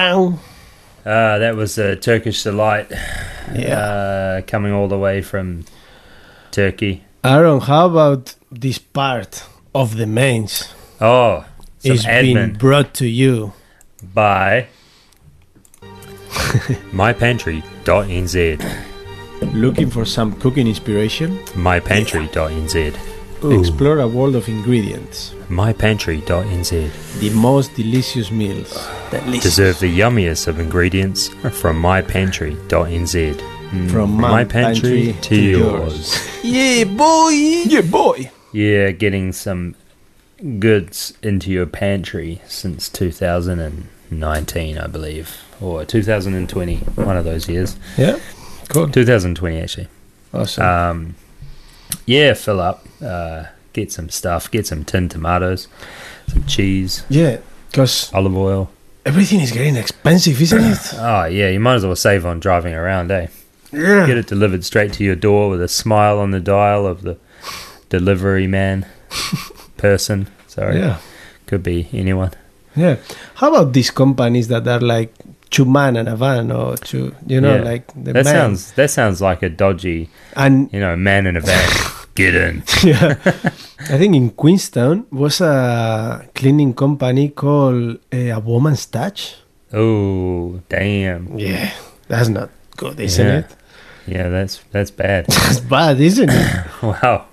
[SPEAKER 2] bam bam bam
[SPEAKER 1] Ah, that was a Turkish delight.
[SPEAKER 2] yeah
[SPEAKER 1] Uh, coming all the way from Turkey.
[SPEAKER 2] aaron how about this part of the mains
[SPEAKER 1] Oh, some
[SPEAKER 2] is being brought to you
[SPEAKER 1] by mypantry.nz.
[SPEAKER 2] Looking for some cooking inspiration?
[SPEAKER 1] mypantry.nz.
[SPEAKER 2] Explore a world of ingredients.
[SPEAKER 1] mypantry.nz.
[SPEAKER 2] The most delicious meals.
[SPEAKER 1] Deserve the yummiest of ingredients from mypantry.nz. Mm,
[SPEAKER 2] From my pantry to yours. [LAUGHS]
[SPEAKER 3] Yeah, boy.
[SPEAKER 2] Yeah, boy.
[SPEAKER 1] Yeah, getting some goods into your pantry since 2019, I believe, or 2020, one of those years.
[SPEAKER 2] Yeah, cool.
[SPEAKER 1] 2020, actually.
[SPEAKER 2] Awesome.
[SPEAKER 1] Um, yeah, fill up, uh, get some stuff, get some tinned tomatoes, some cheese,
[SPEAKER 2] yeah, because
[SPEAKER 1] olive oil.
[SPEAKER 2] everything is getting expensive, isn't it? [CLEARS THROAT]
[SPEAKER 1] Oh, yeah, you might as well save on driving around, eh?
[SPEAKER 2] yeah.
[SPEAKER 1] Get it delivered straight to your door with a smile on the dial of the delivery man, [LAUGHS] person. Sorry,
[SPEAKER 2] Yeah.
[SPEAKER 1] could be anyone.
[SPEAKER 2] Yeah. How about these companies that are like two man and a van or two, you know,
[SPEAKER 1] Yeah.
[SPEAKER 2] like the
[SPEAKER 1] That
[SPEAKER 2] man.
[SPEAKER 1] sounds that sounds like a dodgy,
[SPEAKER 2] And
[SPEAKER 1] you know, man in a van. [LAUGHS] Get in. [LAUGHS]
[SPEAKER 2] yeah, I think in Queenstown was a cleaning company called uh, A Woman's Touch.
[SPEAKER 1] Oh, damn.
[SPEAKER 2] Yeah, that's not good, isn't
[SPEAKER 1] Yeah.
[SPEAKER 2] it?
[SPEAKER 1] Yeah, that's that's bad. [LAUGHS]
[SPEAKER 2] That's bad, isn't it? [COUGHS]
[SPEAKER 1] wow.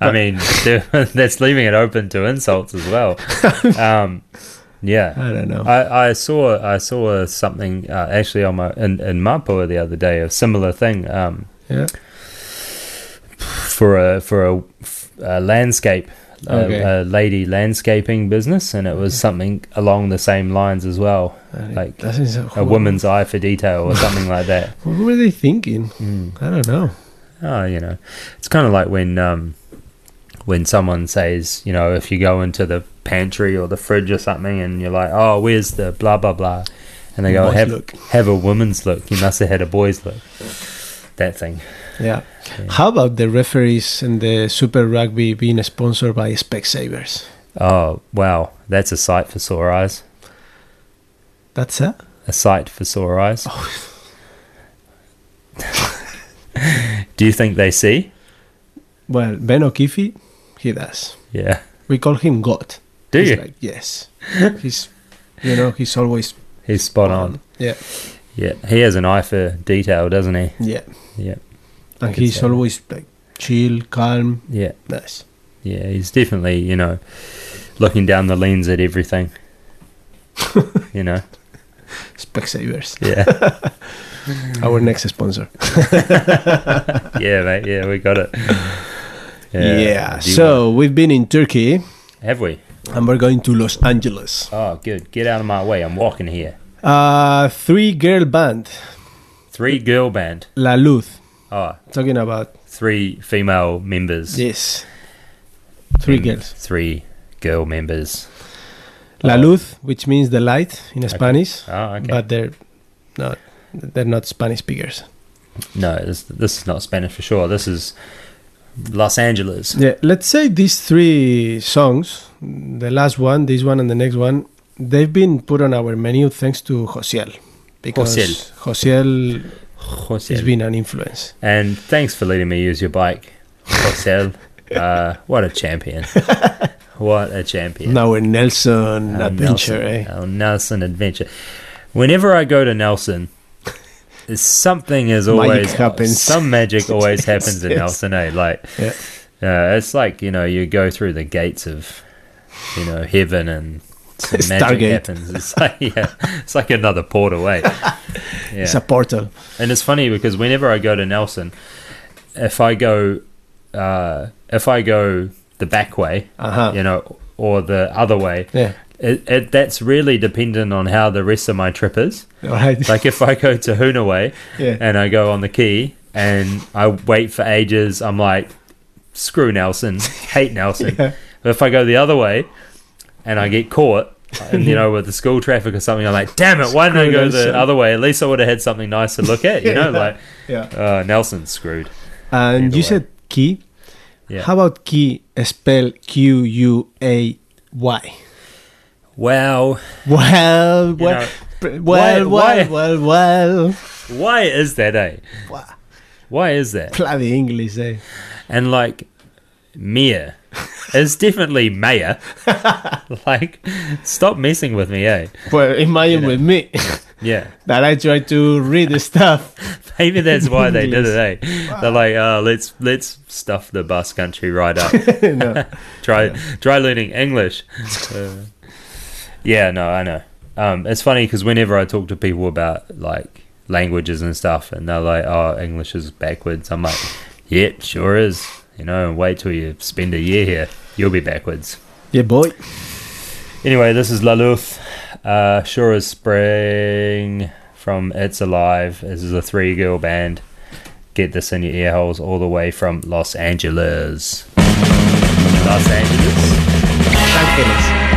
[SPEAKER 1] I mean, [LAUGHS] that's leaving it open to insults as well. Um, yeah.
[SPEAKER 2] I don't know.
[SPEAKER 1] I, I saw I saw something uh, actually on my in, in Mapua the other day a similar thing um,
[SPEAKER 2] yeah.
[SPEAKER 1] For a for a, a landscape a-
[SPEAKER 2] Okay.
[SPEAKER 1] a, lady landscaping business and it was something along the same lines as well like
[SPEAKER 2] a,
[SPEAKER 1] a woman's eye for detail or something like that [LAUGHS]
[SPEAKER 2] What were they thinking?
[SPEAKER 1] Mm.
[SPEAKER 2] I don't know.
[SPEAKER 1] oh you know it's kind of like when um when someone says you know if you go into the pantry or the fridge or something and you're like oh where's the blah blah blah and they go have
[SPEAKER 2] look.
[SPEAKER 1] have a woman's look you must have had a boy's look that thing
[SPEAKER 2] Yeah. How about the referees and the Super Rugby being sponsored by Specsavers?
[SPEAKER 1] oh wow that's a sight for sore eyes
[SPEAKER 2] That's it.
[SPEAKER 1] a sight for sore eyes oh. [LAUGHS] do you think they see
[SPEAKER 2] Well, Ben O'Keeffe, he does.
[SPEAKER 1] yeah
[SPEAKER 2] We call him God.
[SPEAKER 1] do
[SPEAKER 2] He's
[SPEAKER 1] you
[SPEAKER 2] Like, yes. he's, you know, he's always
[SPEAKER 1] he's spot on
[SPEAKER 2] Yeah.
[SPEAKER 1] yeah he has an eye for detail doesn't he
[SPEAKER 2] Yeah.
[SPEAKER 1] yeah
[SPEAKER 2] And he's
[SPEAKER 1] say that.
[SPEAKER 2] always like chill, calm,
[SPEAKER 1] yeah
[SPEAKER 2] nice.
[SPEAKER 1] Yeah, he's definitely, you know, looking down the lens at everything. [LAUGHS] you know,
[SPEAKER 2] Specsavers,
[SPEAKER 1] yeah, [LAUGHS]
[SPEAKER 2] our next sponsor. [LAUGHS]
[SPEAKER 1] yeah, mate, yeah, we got it.
[SPEAKER 2] Yeah.
[SPEAKER 1] You
[SPEAKER 2] So we've been in Turkey
[SPEAKER 1] have we?
[SPEAKER 2] and we're going to Los Angeles.
[SPEAKER 1] Oh, good. Get out of my way. I'm walking here.
[SPEAKER 2] Uh, three girl band,
[SPEAKER 1] Three girl band.
[SPEAKER 2] La Luz.
[SPEAKER 1] Oh,
[SPEAKER 2] Talking about
[SPEAKER 1] three female members.
[SPEAKER 2] Yes. Three girls.
[SPEAKER 1] Three girl members.
[SPEAKER 2] La
[SPEAKER 1] Oh.
[SPEAKER 2] Luz, which means the light in Spanish,
[SPEAKER 1] Oh, okay.
[SPEAKER 2] but they're not. They're not Spanish speakers.
[SPEAKER 1] no, this, this is not Spanish for sure. This is Los Angeles.
[SPEAKER 2] Yeah, let's say these three songs, the last one, this one, and the next one, they've been put on our menu thanks to Josiel. Because
[SPEAKER 1] Josiel.
[SPEAKER 2] Josiel
[SPEAKER 1] Jose.
[SPEAKER 2] has been an influence.
[SPEAKER 1] And thanks for letting me use your bike, Josel. [LAUGHS] uh, what a champion. [LAUGHS] what a champion.
[SPEAKER 2] Our Nelson
[SPEAKER 1] Our
[SPEAKER 2] adventure,
[SPEAKER 1] Nelson,
[SPEAKER 2] eh?
[SPEAKER 1] Our Nelson adventure. Whenever I go to Nelson, something is
[SPEAKER 2] Magic
[SPEAKER 1] always
[SPEAKER 2] happens.
[SPEAKER 1] Some magic [LAUGHS] always happens in
[SPEAKER 2] yes.
[SPEAKER 1] Nelson, eh? Like,
[SPEAKER 2] Yeah.
[SPEAKER 1] uh, it's like you know, you go through the gates of, you know, heaven and. Some magic
[SPEAKER 2] Stargate.
[SPEAKER 1] happens. It's [LAUGHS] like yeah, it's like another portal, [LAUGHS] eh? Yeah.
[SPEAKER 2] It's a portal.
[SPEAKER 1] And it's funny because whenever I go to Nelson, if I go, uh, if I go the back way,
[SPEAKER 2] Uh-huh.
[SPEAKER 1] you know, or the other way,
[SPEAKER 2] Yeah.
[SPEAKER 1] it, it, that's really dependent on how the rest of my trip is.
[SPEAKER 2] Right. [LAUGHS]
[SPEAKER 1] Like if I go to Hoona way
[SPEAKER 2] yeah.
[SPEAKER 1] and I go on the key and I wait for ages, I'm like, screw Nelson, hate Nelson.
[SPEAKER 2] Yeah.
[SPEAKER 1] But if I go the other way and I get caught, and you know, with the school traffic or something, I'm like, damn it, why didn't I go
[SPEAKER 2] Nelson.
[SPEAKER 1] the other way? At least I would have had something nice to look at, you [LAUGHS] know, like,
[SPEAKER 2] Yeah.
[SPEAKER 1] uh, Nelson's screwed.
[SPEAKER 2] And you
[SPEAKER 1] way.
[SPEAKER 2] said key.
[SPEAKER 1] Yeah.
[SPEAKER 2] How about key spell Q U A Y?
[SPEAKER 1] Wow.
[SPEAKER 2] Well, well,
[SPEAKER 1] know,
[SPEAKER 2] well,
[SPEAKER 1] why-
[SPEAKER 2] well,
[SPEAKER 1] why-
[SPEAKER 2] well, well.
[SPEAKER 1] why is that, eh?
[SPEAKER 2] Wow.
[SPEAKER 1] Why is that?
[SPEAKER 2] Bloody English, eh?
[SPEAKER 1] And like, Mia. [LAUGHS] It's definitely mayor. [LAUGHS] like, stop messing with me, eh?
[SPEAKER 2] Well, imagine with me [LAUGHS]
[SPEAKER 1] Yeah.
[SPEAKER 2] that I try to read the stuff.
[SPEAKER 1] Maybe that's why they did it, eh? They're like, oh, let's let's stuff the bus country right up. try try learning English. Uh, yeah, no, I know. Um, it's funny because whenever I talk to people about like languages and stuff, and they're like, "Oh, English is backwards," I'm like, "Yeah, sure is." You know, and wait till you spend a year here, you'll be backwards.
[SPEAKER 2] Yeah, boy.
[SPEAKER 1] Anyway, this is La Luth, uh, Sure as Spring from It's Alive. This is a three girl band. Get this in your ear holes all the way from Los Angeles. Los Angeles?
[SPEAKER 2] Ángeles.
[SPEAKER 5] One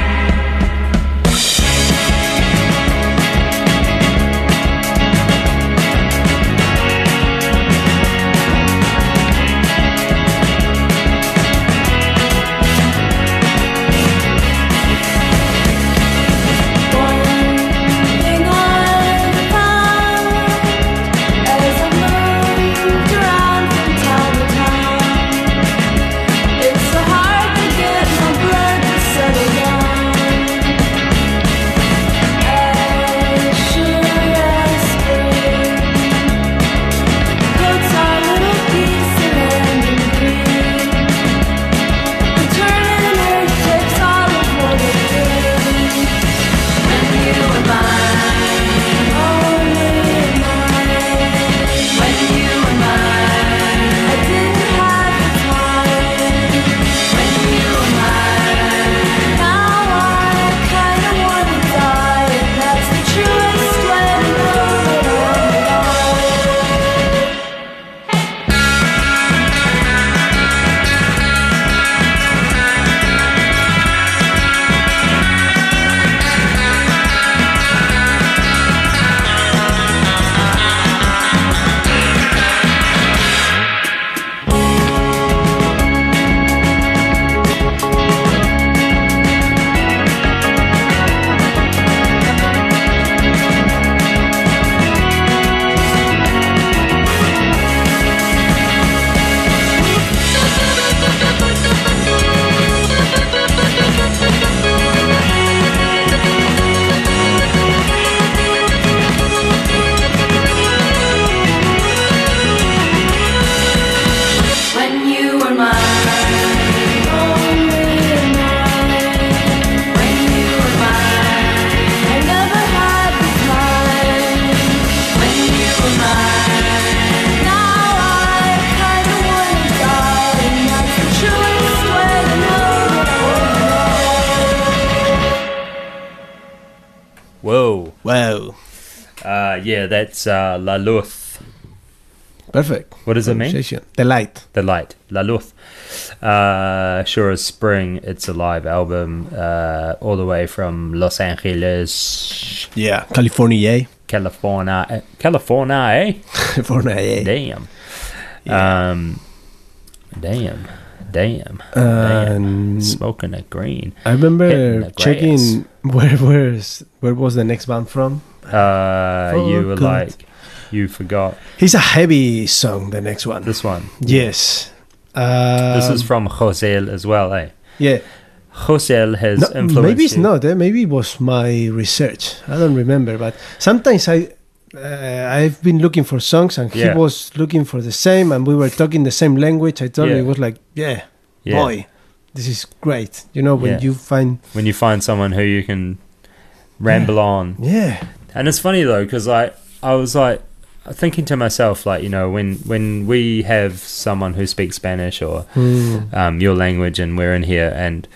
[SPEAKER 1] yeah, uh, La Luz.
[SPEAKER 2] Perfect.
[SPEAKER 1] What does it mean?
[SPEAKER 2] The light.
[SPEAKER 1] The Light. La Luz. Uh, sure as Spring. It's a live album uh, all the way from Los Angeles,
[SPEAKER 2] Yeah. California.
[SPEAKER 1] California. eh? California, eh? [LAUGHS]
[SPEAKER 2] California.
[SPEAKER 1] Damn. Um, damn. Damn.
[SPEAKER 2] Uh,
[SPEAKER 1] damn. Smoking a green.
[SPEAKER 2] I remember checking where where's where was the next band from.
[SPEAKER 1] Uh, you were like, you forgot
[SPEAKER 2] It's a heavy song. The next one.
[SPEAKER 1] this one.
[SPEAKER 2] yes. Um,
[SPEAKER 1] This is from Josel as well, eh?
[SPEAKER 2] yeah.
[SPEAKER 1] Josel has
[SPEAKER 2] No,
[SPEAKER 1] influenced
[SPEAKER 2] maybe it's
[SPEAKER 1] you.
[SPEAKER 2] not. Eh? Maybe it was my research. I don't remember. But sometimes I. Uh, I've been looking for songs and
[SPEAKER 1] Yeah.
[SPEAKER 2] he was looking for the same and we were talking the same language. I told
[SPEAKER 1] Yeah.
[SPEAKER 2] him it was like, yeah,
[SPEAKER 1] Yeah.
[SPEAKER 2] boy, this is great. You know, when
[SPEAKER 1] Yeah.
[SPEAKER 2] you find,
[SPEAKER 1] When you find someone who you can ramble on.
[SPEAKER 2] yeah,
[SPEAKER 1] And it's funny though, because I, I was like thinking to myself, like, you know, when, when we have someone who speaks Spanish or
[SPEAKER 2] Hmm.
[SPEAKER 1] um, your language and we're in here and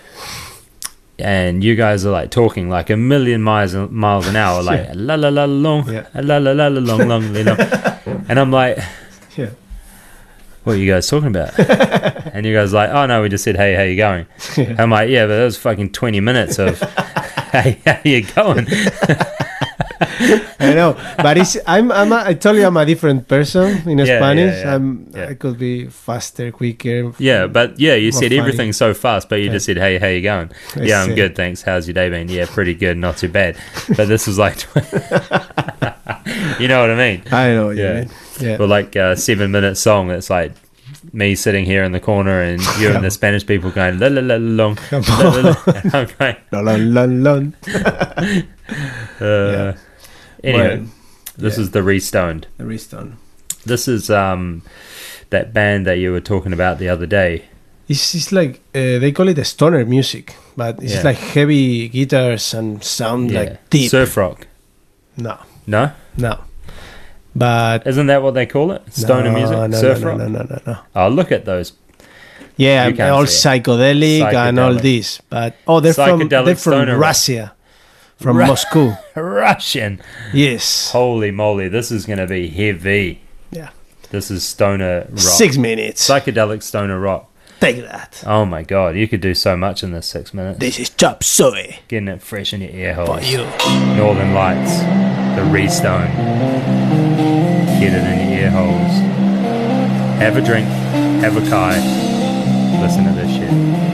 [SPEAKER 1] and you guys are like talking like a million miles miles an hour, like la la la long,
[SPEAKER 2] Yeah.
[SPEAKER 1] la la la la long long, you know. [LAUGHS] and I'm like,
[SPEAKER 2] yeah,
[SPEAKER 1] what are you guys talking about? [LAUGHS] and you guys are like, oh no, we just said, hey, how you going? I'm like, yeah, but that was fucking 20 minutes of, [LAUGHS] hey, how you going? [LAUGHS]
[SPEAKER 2] I know, but it's I'm I'm a, I told you I'm a different person in
[SPEAKER 1] Yeah,
[SPEAKER 2] Spanish.
[SPEAKER 1] yeah,
[SPEAKER 2] I'm
[SPEAKER 1] yeah.
[SPEAKER 2] I could be faster, quicker.
[SPEAKER 1] Yeah, but yeah, you said
[SPEAKER 2] funny.
[SPEAKER 1] everything so fast, but you just said, hey, how you going?
[SPEAKER 2] I
[SPEAKER 1] yeah, I'm good, thanks. How's your day been? Yeah, pretty good, not too bad. But this was like, [LAUGHS] you know what I mean?
[SPEAKER 2] I know.
[SPEAKER 1] Yeah.
[SPEAKER 2] Yeah, yeah.
[SPEAKER 1] Or like a seven minute song that's like me sitting here in the corner and you and the [LAUGHS] Spanish people going la la la long. la, la, la. I'm going,
[SPEAKER 2] Lon, lon, lon, lon.
[SPEAKER 1] Anyway, this
[SPEAKER 2] yeah.
[SPEAKER 1] is the Restoned.
[SPEAKER 2] The Reston.
[SPEAKER 1] This is um that band that you were talking about the other day.
[SPEAKER 2] It's, it's like uh, they call it a stoner music, but it's
[SPEAKER 1] Yeah.
[SPEAKER 2] like heavy guitars and sound
[SPEAKER 1] Yeah.
[SPEAKER 2] like deep.
[SPEAKER 1] surf rock.
[SPEAKER 2] no,
[SPEAKER 1] No,
[SPEAKER 2] no. But
[SPEAKER 1] isn't that what they call it? Stoner
[SPEAKER 2] no,
[SPEAKER 1] music,
[SPEAKER 2] no,
[SPEAKER 1] surf
[SPEAKER 2] no,
[SPEAKER 1] rock.
[SPEAKER 2] No, no, no, no.
[SPEAKER 1] Oh, look at those
[SPEAKER 2] Yeah, all
[SPEAKER 1] it.
[SPEAKER 2] psychedelic, and all this. But oh, they're from they're from. Russia, from
[SPEAKER 1] Ru-
[SPEAKER 2] Moscow. [LAUGHS]
[SPEAKER 1] Russian.
[SPEAKER 2] Yes.
[SPEAKER 1] Holy moly, this is going to be heavy.
[SPEAKER 2] Yeah.
[SPEAKER 1] This is stoner rock.
[SPEAKER 2] Six minutes.
[SPEAKER 1] Psychedelic stoner rock.
[SPEAKER 2] Take that.
[SPEAKER 1] Oh my god, you could do so much in this six minutes.
[SPEAKER 2] This is Chop Suey
[SPEAKER 1] Getting it fresh in your ear
[SPEAKER 2] for
[SPEAKER 1] holes.
[SPEAKER 2] you.
[SPEAKER 1] Northern Lights, the Restone. Get it in your ear holes. Have a drink, have a kai. Listen to this shit.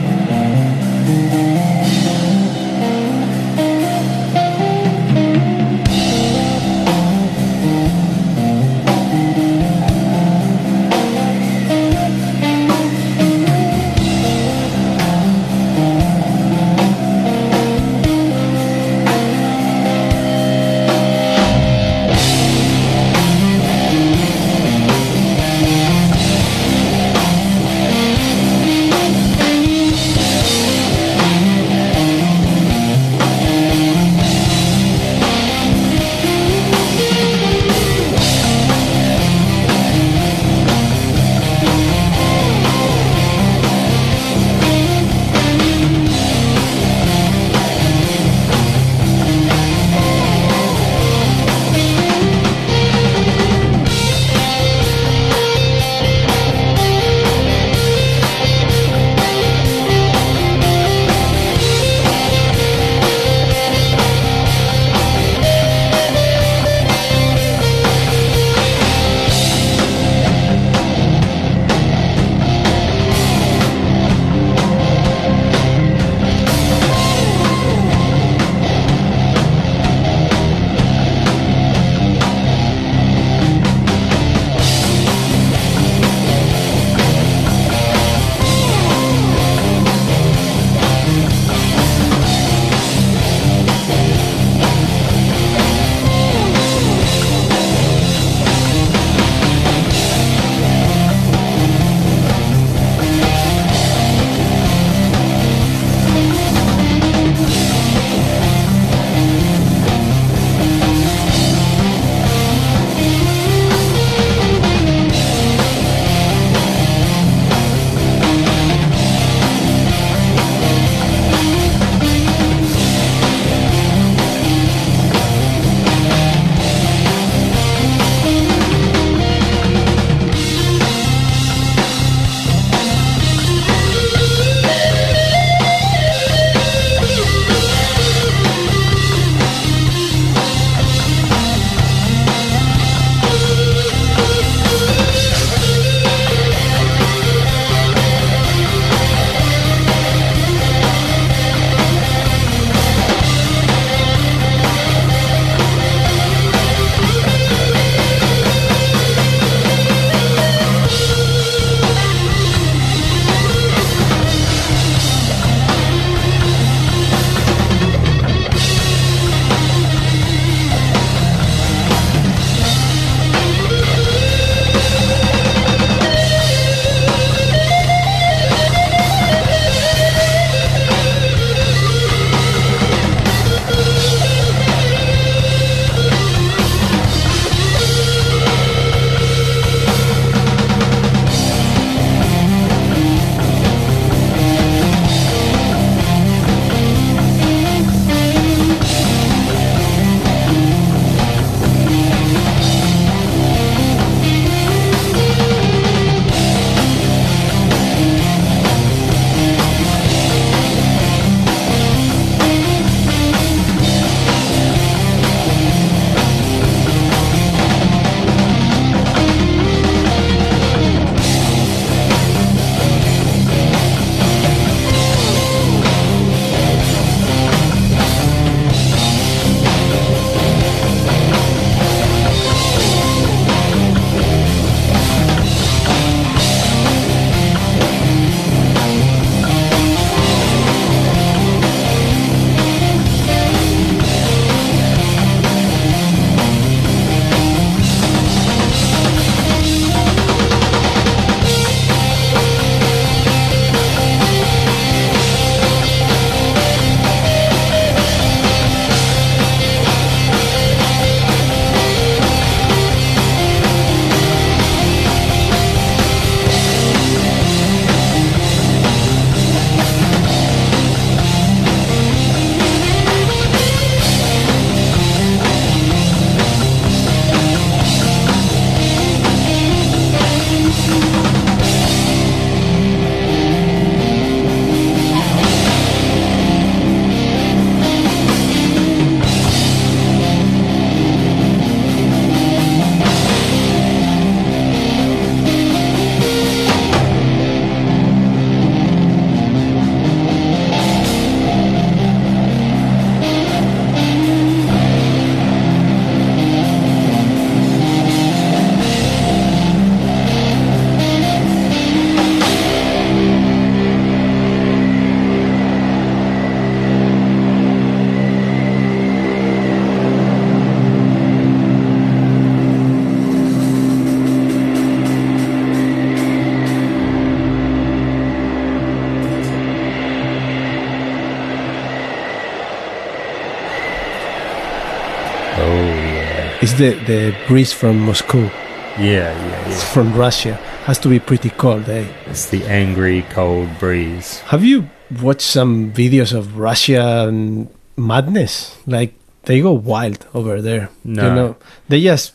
[SPEAKER 2] The the breeze from Moscow,
[SPEAKER 1] Yeah, yeah,
[SPEAKER 2] it's
[SPEAKER 1] yeah.
[SPEAKER 2] from Russia. Has to be pretty cold, eh?
[SPEAKER 1] It's the angry, cold breeze.
[SPEAKER 2] Have you watched some videos of Russian madness? Like they go wild over there.
[SPEAKER 1] No.
[SPEAKER 2] You know, they just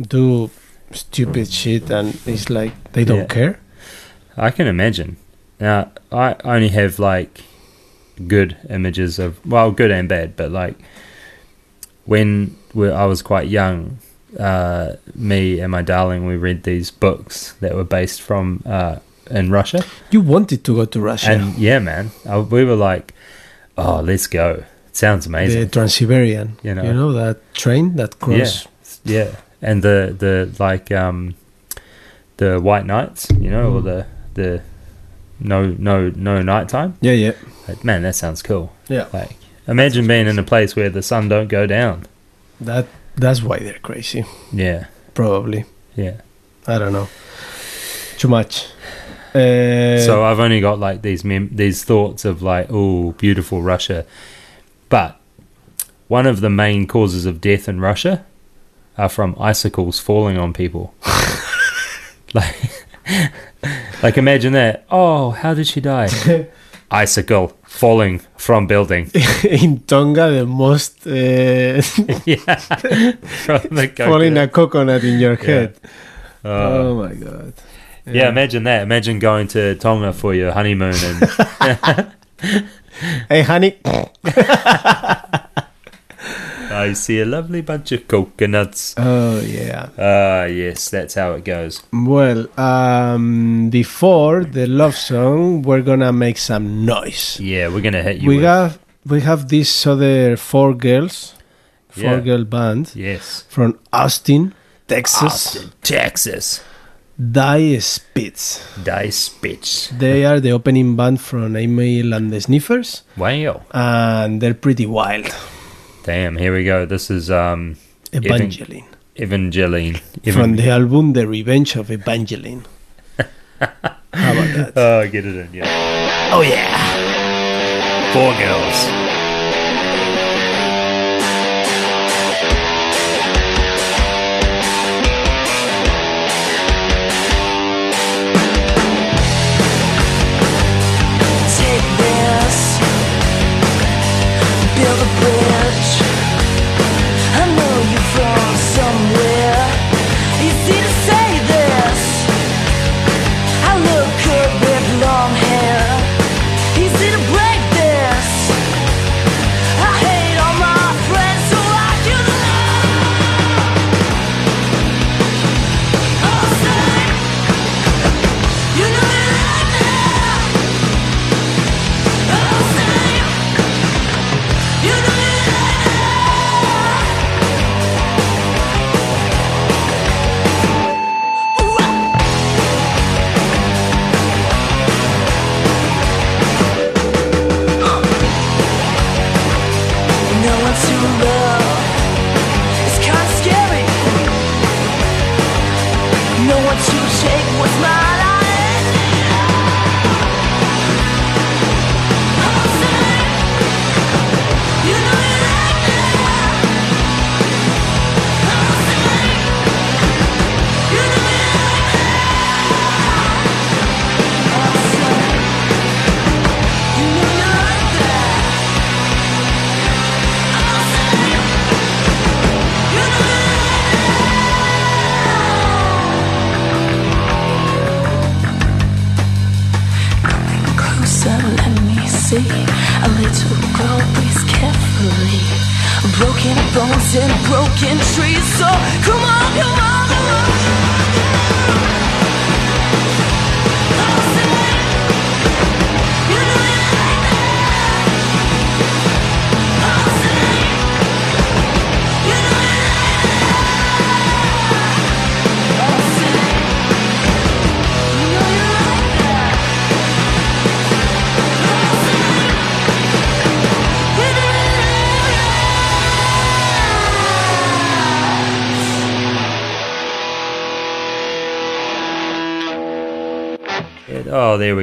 [SPEAKER 2] do stupid shit, and it's like they don't
[SPEAKER 1] Yeah.
[SPEAKER 2] care.
[SPEAKER 1] I can imagine. Now, I only have like good images of well, good and bad, but like when I was quite young, uh, me and my darling we read these books that were based from uh, in Russia,
[SPEAKER 2] You wanted to go to Russia,
[SPEAKER 1] and yeah, man, I, we were like, oh, let's go. It sounds amazing." the.
[SPEAKER 2] Trans-Siberian.
[SPEAKER 1] You know,
[SPEAKER 2] You
[SPEAKER 1] know.
[SPEAKER 2] that train that cross.
[SPEAKER 1] Yeah, and the the like um the white nights, you know, or the the no no no nighttime.
[SPEAKER 2] Yeah, yeah,
[SPEAKER 1] Like, man, that sounds cool.
[SPEAKER 2] yeah.
[SPEAKER 1] Like, imagine being in a place where the sun don't go down.
[SPEAKER 2] That that's why they're crazy.
[SPEAKER 1] Yeah,
[SPEAKER 2] Probably.
[SPEAKER 1] yeah.
[SPEAKER 2] I don't know. Too much. Uh,
[SPEAKER 1] so I've only got like these mem- these thoughts of like, oh, beautiful Russia, but one of the main causes of death in Russia are from icicles falling on people. [LAUGHS] like, [LAUGHS] like imagine that. Oh, how did she die? [LAUGHS] Icicle falling from building. [LAUGHS]
[SPEAKER 2] in Tonga, the most uh, [LAUGHS]
[SPEAKER 1] yeah, [LAUGHS]
[SPEAKER 2] falling a coconut in your head.
[SPEAKER 1] Uh,
[SPEAKER 2] oh my god.
[SPEAKER 1] yeah, imagine that. Imagine going to Tonga for your honeymoon and
[SPEAKER 2] Hey, honey.
[SPEAKER 1] I see a lovely bunch of coconuts.
[SPEAKER 2] Oh yeah.
[SPEAKER 1] Ah, yes, that's how it goes.
[SPEAKER 2] Well, um, before the love song, we're gonna make some noise.
[SPEAKER 1] Yeah, we're gonna hit you.
[SPEAKER 2] we
[SPEAKER 1] with,
[SPEAKER 2] have we have this other four girls, four
[SPEAKER 1] Yeah.
[SPEAKER 2] girl band
[SPEAKER 1] yes,
[SPEAKER 2] from Austin, Texas.
[SPEAKER 1] Austin, Texas.
[SPEAKER 2] Die Spitz.
[SPEAKER 1] Die bitch.
[SPEAKER 2] They are the opening band from Amyl and the Sniffers,
[SPEAKER 1] Wow.
[SPEAKER 2] and they're pretty wild.
[SPEAKER 1] Damn. Here we go. This is um
[SPEAKER 2] Evangeline.
[SPEAKER 1] Evangeline.
[SPEAKER 2] From the album The Revenge of Evangeline. [LAUGHS] How about that?
[SPEAKER 1] Oh, get it in. Yeah.
[SPEAKER 2] Oh yeah.
[SPEAKER 1] Four girls.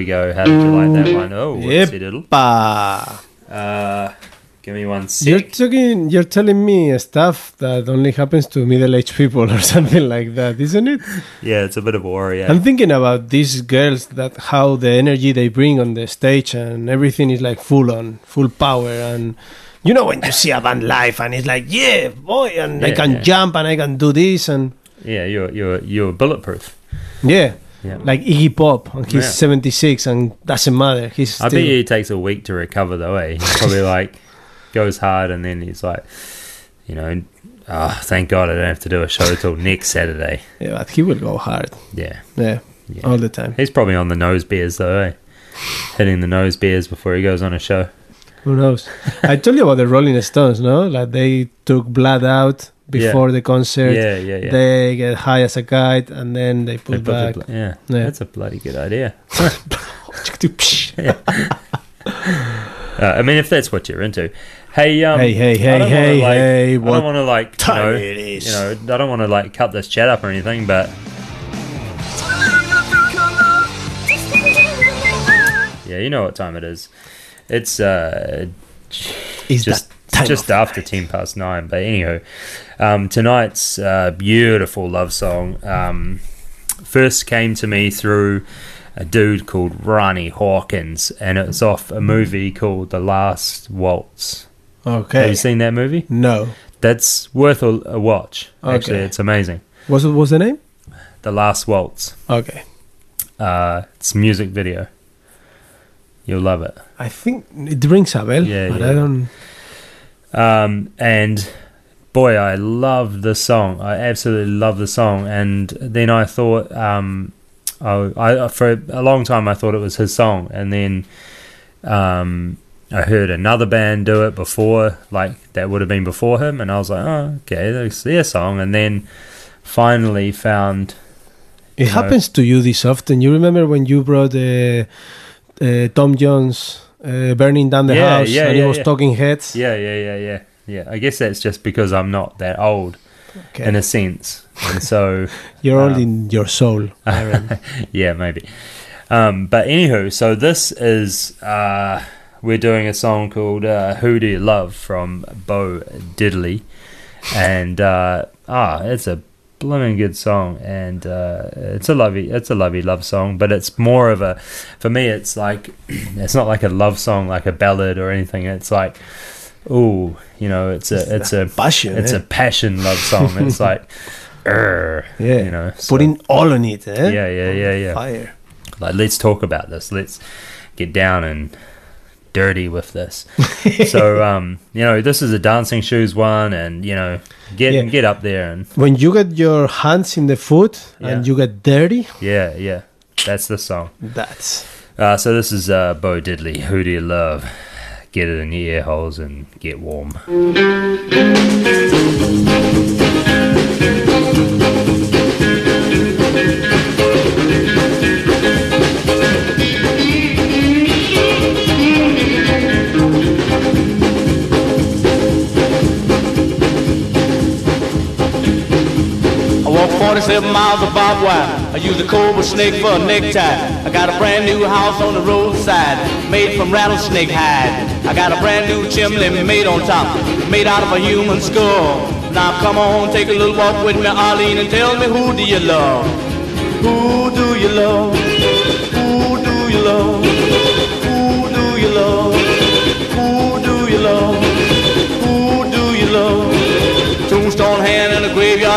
[SPEAKER 1] Go. How did you like that one? Oh, what's it, little? Uh, Give me one sec.
[SPEAKER 2] You're talking. You're telling me stuff that only happens to middle-aged people or [LAUGHS] something like that, isn't it?
[SPEAKER 1] Yeah, it's a bit of aura. Yeah.
[SPEAKER 2] I'm thinking about these girls that how the energy they bring on the stage and everything is like full on, full power and. You know when you see a band live and it's like, yeah, boy, and I can
[SPEAKER 1] yeah.
[SPEAKER 2] jump and I can do this and
[SPEAKER 1] yeah, you're you're you're bulletproof.
[SPEAKER 2] yeah,
[SPEAKER 1] Yeah.
[SPEAKER 2] like Iggy Pop, and he's
[SPEAKER 1] Yeah.
[SPEAKER 2] 76 and doesn't matter. He's
[SPEAKER 1] I bet he takes a week to recover though. Eh? He's probably [LAUGHS] like goes hard and then he's like, you know, oh, thank God I don't have to do a show till next Saturday.
[SPEAKER 2] yeah, but he will go hard.
[SPEAKER 1] Yeah.
[SPEAKER 2] Yeah,
[SPEAKER 1] Yeah.
[SPEAKER 2] all the time.
[SPEAKER 1] He's probably on the nose beers though, eh? Hitting the nose beers before he goes on a show.
[SPEAKER 2] Who knows? [LAUGHS] I told you about the Rolling Stones, no? Like they took blood out before the concert.
[SPEAKER 1] Yeah, yeah, yeah.
[SPEAKER 2] They get high as a kite and then they
[SPEAKER 1] They
[SPEAKER 2] put
[SPEAKER 1] put the
[SPEAKER 2] back.
[SPEAKER 1] bl- yeah.
[SPEAKER 2] Yeah.
[SPEAKER 1] that's a bloody good idea. [LAUGHS] [LAUGHS] [LAUGHS] Uh, I mean, if that's what you're into. Hey, um,
[SPEAKER 2] Hey, hey,
[SPEAKER 1] I
[SPEAKER 2] hey,
[SPEAKER 1] wanna,
[SPEAKER 2] hey,
[SPEAKER 1] like-
[SPEAKER 2] hey,
[SPEAKER 1] I
[SPEAKER 2] what
[SPEAKER 1] don't want to like, you
[SPEAKER 2] time
[SPEAKER 1] know,
[SPEAKER 2] it is?
[SPEAKER 1] you know, I don't want to like cut this chat up or anything, but yeah, you know what time it is. It's uh,
[SPEAKER 2] Is
[SPEAKER 1] just
[SPEAKER 2] that time
[SPEAKER 1] just
[SPEAKER 2] of
[SPEAKER 1] after
[SPEAKER 2] night?
[SPEAKER 1] ten past nine. But anyhow, um, tonight's uh, beautiful love song um, first came to me through a dude called Ronnie Hawkins, and it was off a movie called The Last Waltz.
[SPEAKER 2] Okay, have
[SPEAKER 1] you seen that movie?
[SPEAKER 2] No.
[SPEAKER 1] That's worth a, a watch. Actually,
[SPEAKER 2] Okay.
[SPEAKER 1] it's amazing.
[SPEAKER 2] What's what's the name?
[SPEAKER 1] The Last Waltz.
[SPEAKER 2] Okay.
[SPEAKER 1] Uh, it's a music video. You'll love it.
[SPEAKER 2] I think it rings a bell,
[SPEAKER 1] Yeah,
[SPEAKER 2] but
[SPEAKER 1] yeah.
[SPEAKER 2] I don't.
[SPEAKER 1] Um, and boy, I love the song. I absolutely love the song. And then I thought, um, I, I for a long time I thought it was his song, and then um, I heard another band do it before, like that would have been before him, and I was like, oh, okay, that's their song. And then finally found,
[SPEAKER 2] It
[SPEAKER 1] know.
[SPEAKER 2] happens to you this often. You remember when you brought uh, uh, Tom Jones uh, burning down the
[SPEAKER 1] Yeah,
[SPEAKER 2] house
[SPEAKER 1] yeah,
[SPEAKER 2] and he
[SPEAKER 1] yeah,
[SPEAKER 2] was
[SPEAKER 1] yeah.
[SPEAKER 2] talking heads?
[SPEAKER 1] yeah, yeah, yeah, yeah, yeah. I guess that's just because I'm not that old
[SPEAKER 2] Okay.
[SPEAKER 1] in a sense, and so. [LAUGHS]
[SPEAKER 2] You're
[SPEAKER 1] um,
[SPEAKER 2] in your soul. Aaron. [LAUGHS]
[SPEAKER 1] yeah, maybe. Um, but anywho, so this is uh, we're doing a song called uh, "Who Do You Love" from Bo Diddley, and uh, ah, it's a blooming good song, and uh, it's a lovely, it's a lovely love song, but it's more of a, for me, it's like, [CLEARS THROAT] it's not like a love song, like a ballad or anything. It's like, ooh, you know, it's a, it's a
[SPEAKER 2] passion.
[SPEAKER 1] it's
[SPEAKER 2] eh?
[SPEAKER 1] a passion love song. It's [LAUGHS] like,
[SPEAKER 2] yeah.
[SPEAKER 1] you know, so-
[SPEAKER 2] Putting all on it, eh?
[SPEAKER 1] yeah, yeah, yeah, yeah.
[SPEAKER 2] Fire.
[SPEAKER 1] Like, let's talk about this. Let's get down and dirty with this. [LAUGHS] so, um, you know, this is a dancing shoes one, and you know, get
[SPEAKER 2] Yeah.
[SPEAKER 1] get up there and
[SPEAKER 2] When you get your hands in the foot and you get dirty,
[SPEAKER 1] yeah, yeah. That's the song.
[SPEAKER 2] that's
[SPEAKER 1] Uh, so this is uh, Bo Diddley. Who do you love? Get it in your ear holes and get warm.
[SPEAKER 6] 47 miles of barbed wire. I use a cobra snake for a necktie. I got a brand new house on the roadside, made from rattlesnake hide. I got a brand new chimney made on top, made out of a human skull. Now come on, take a little walk with me, Arlene, and tell me who do you love? Who do you love? Who do you love?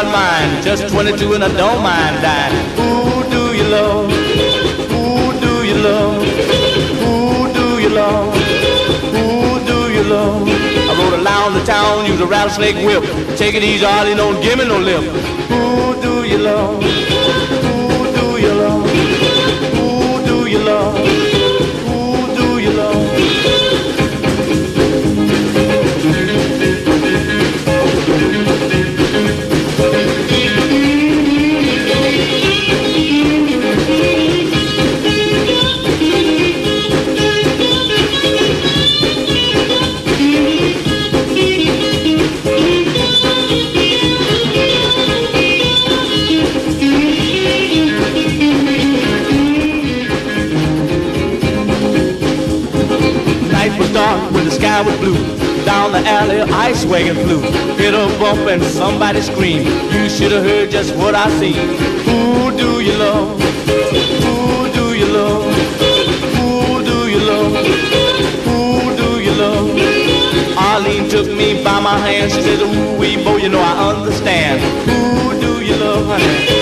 [SPEAKER 6] And mine. Just 22 and I don't mind dying. Who do you love? Who do you love? Who do you love? Who do you love? I rode around the town, use a rattlesnake whip. Take it easy, Arlie, don't give me no lip. Who do you love?
[SPEAKER 3] Alley, ice wagon flew. Hit a bump and somebody screamed. You should have heard just what I seen. Who do you love? Who do you love? Who do you love? Who do you love? Arlene took me by my hand. She said, Ooh, wee, boy, you know I understand. Who do you love, honey?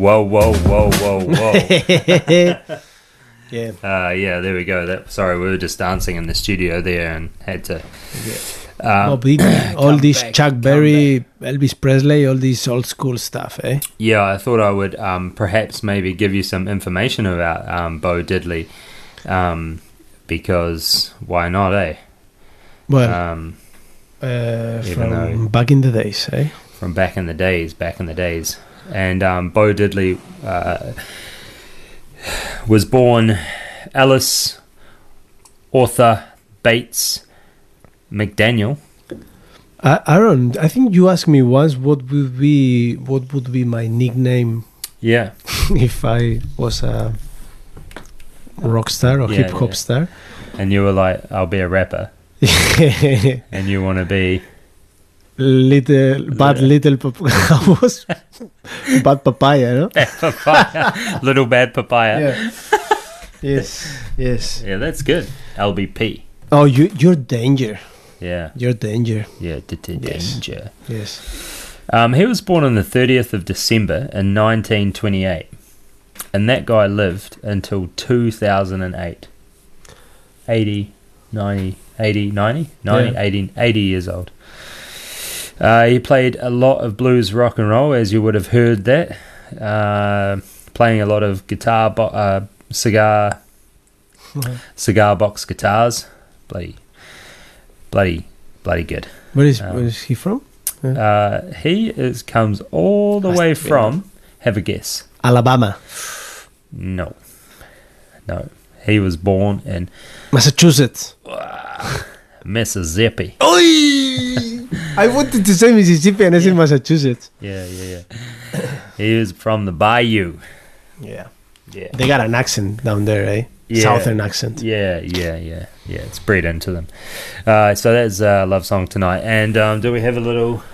[SPEAKER 1] Whoa, whoa, whoa, whoa, whoa. [LAUGHS]
[SPEAKER 2] Yeah.
[SPEAKER 1] uh, yeah, there we go. That sorry, we were just dancing in the studio there and had to. Um,
[SPEAKER 2] Bob [COUGHS] Dylan, all this
[SPEAKER 7] back,
[SPEAKER 2] Chuck
[SPEAKER 7] come
[SPEAKER 2] Berry, Elvis Presley, all this old school stuff, eh?
[SPEAKER 1] Yeah, I thought I would um, perhaps maybe give you some information about um, Bo Diddley, um, because why not, eh?
[SPEAKER 2] Well,
[SPEAKER 1] Um,
[SPEAKER 2] uh, from
[SPEAKER 1] though-
[SPEAKER 2] back in the days, eh?
[SPEAKER 1] from back in the days, back in the days. And um, Bo Diddley uh, was born Alice Arthur Bates McDaniel.
[SPEAKER 2] I, Aaron, I think you asked me once what would be what would be my nickname
[SPEAKER 1] Yeah, [LAUGHS]
[SPEAKER 2] if I was a rock star or
[SPEAKER 1] Yeah,
[SPEAKER 2] hip hop
[SPEAKER 1] yeah.
[SPEAKER 2] star.
[SPEAKER 1] and you were like, "I'll be a rapper," [LAUGHS] and you want to be
[SPEAKER 2] little bad little [LAUGHS] was bad papaya, no? [LAUGHS]
[SPEAKER 1] papaya, little bad papaya.
[SPEAKER 2] Yeah. yes, yes.
[SPEAKER 1] Yeah, that's good. LBP.
[SPEAKER 2] Oh, you you're danger.
[SPEAKER 1] Yeah,
[SPEAKER 2] You're danger.
[SPEAKER 1] yeah, d- d-
[SPEAKER 2] Yes.
[SPEAKER 1] danger.
[SPEAKER 2] Yes.
[SPEAKER 1] Um, he was born on the 30th of December in 1928, and that guy lived until 2008. 80, 90, 80, 90, 90
[SPEAKER 2] Yeah.
[SPEAKER 1] 80, 80 years old. Uh, he played a lot of blues rock and roll, as you would have heard that. Uh, playing a lot of guitar, bo- uh, cigar, [LAUGHS] cigar box guitars. Bloody, bloody, bloody good.
[SPEAKER 2] Where is
[SPEAKER 1] Um,
[SPEAKER 2] where is he from?
[SPEAKER 1] Uh, he is comes all the way from. Have a guess.
[SPEAKER 2] Alabama,
[SPEAKER 1] No, no. He was born in
[SPEAKER 2] Massachusetts.
[SPEAKER 1] Mississippi.
[SPEAKER 2] Oi! I wanted to say Mississippi and I said Massachusetts.
[SPEAKER 1] Yeah, yeah, yeah. he was from the Bayou.
[SPEAKER 2] Yeah.
[SPEAKER 1] Yeah,
[SPEAKER 2] They got an accent down there, eh?
[SPEAKER 1] Yeah.
[SPEAKER 2] Southern accent.
[SPEAKER 1] yeah, yeah, yeah, yeah. It's bred into them. Uh, so that's a love song tonight. And um, do we have a little?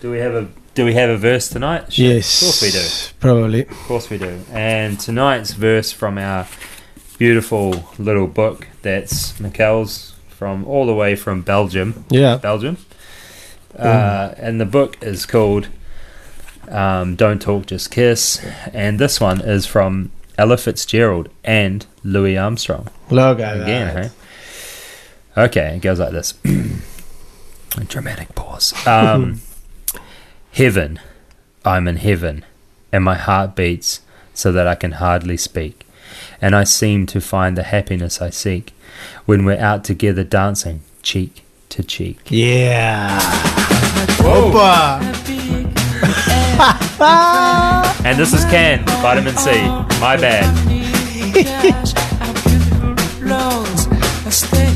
[SPEAKER 1] Do we have a? Do we have a verse tonight? Shit,
[SPEAKER 2] Yes.
[SPEAKER 1] of course we do.
[SPEAKER 2] Probably.
[SPEAKER 1] Of course we do. And tonight's verse from our beautiful little book that's Mikel's from all the way from Belgium.
[SPEAKER 2] Yeah.
[SPEAKER 1] Belgium. Uh, and the book is called um, Don't Talk, Just Kiss. And this one is from Ella Fitzgerald and Louis Armstrong.
[SPEAKER 2] At
[SPEAKER 1] Again, hey? Okay, it goes like this. [CLEARS THROAT] A dramatic pause. Um, [LAUGHS] heaven. I'm in heaven, and my heart beats so that I can hardly speak. And I seem to find the happiness I seek when we're out together dancing, cheek to cheek.
[SPEAKER 2] Yeah. Opa! [LAUGHS]
[SPEAKER 1] And this is Can, Vitamin C. My bad. [LAUGHS]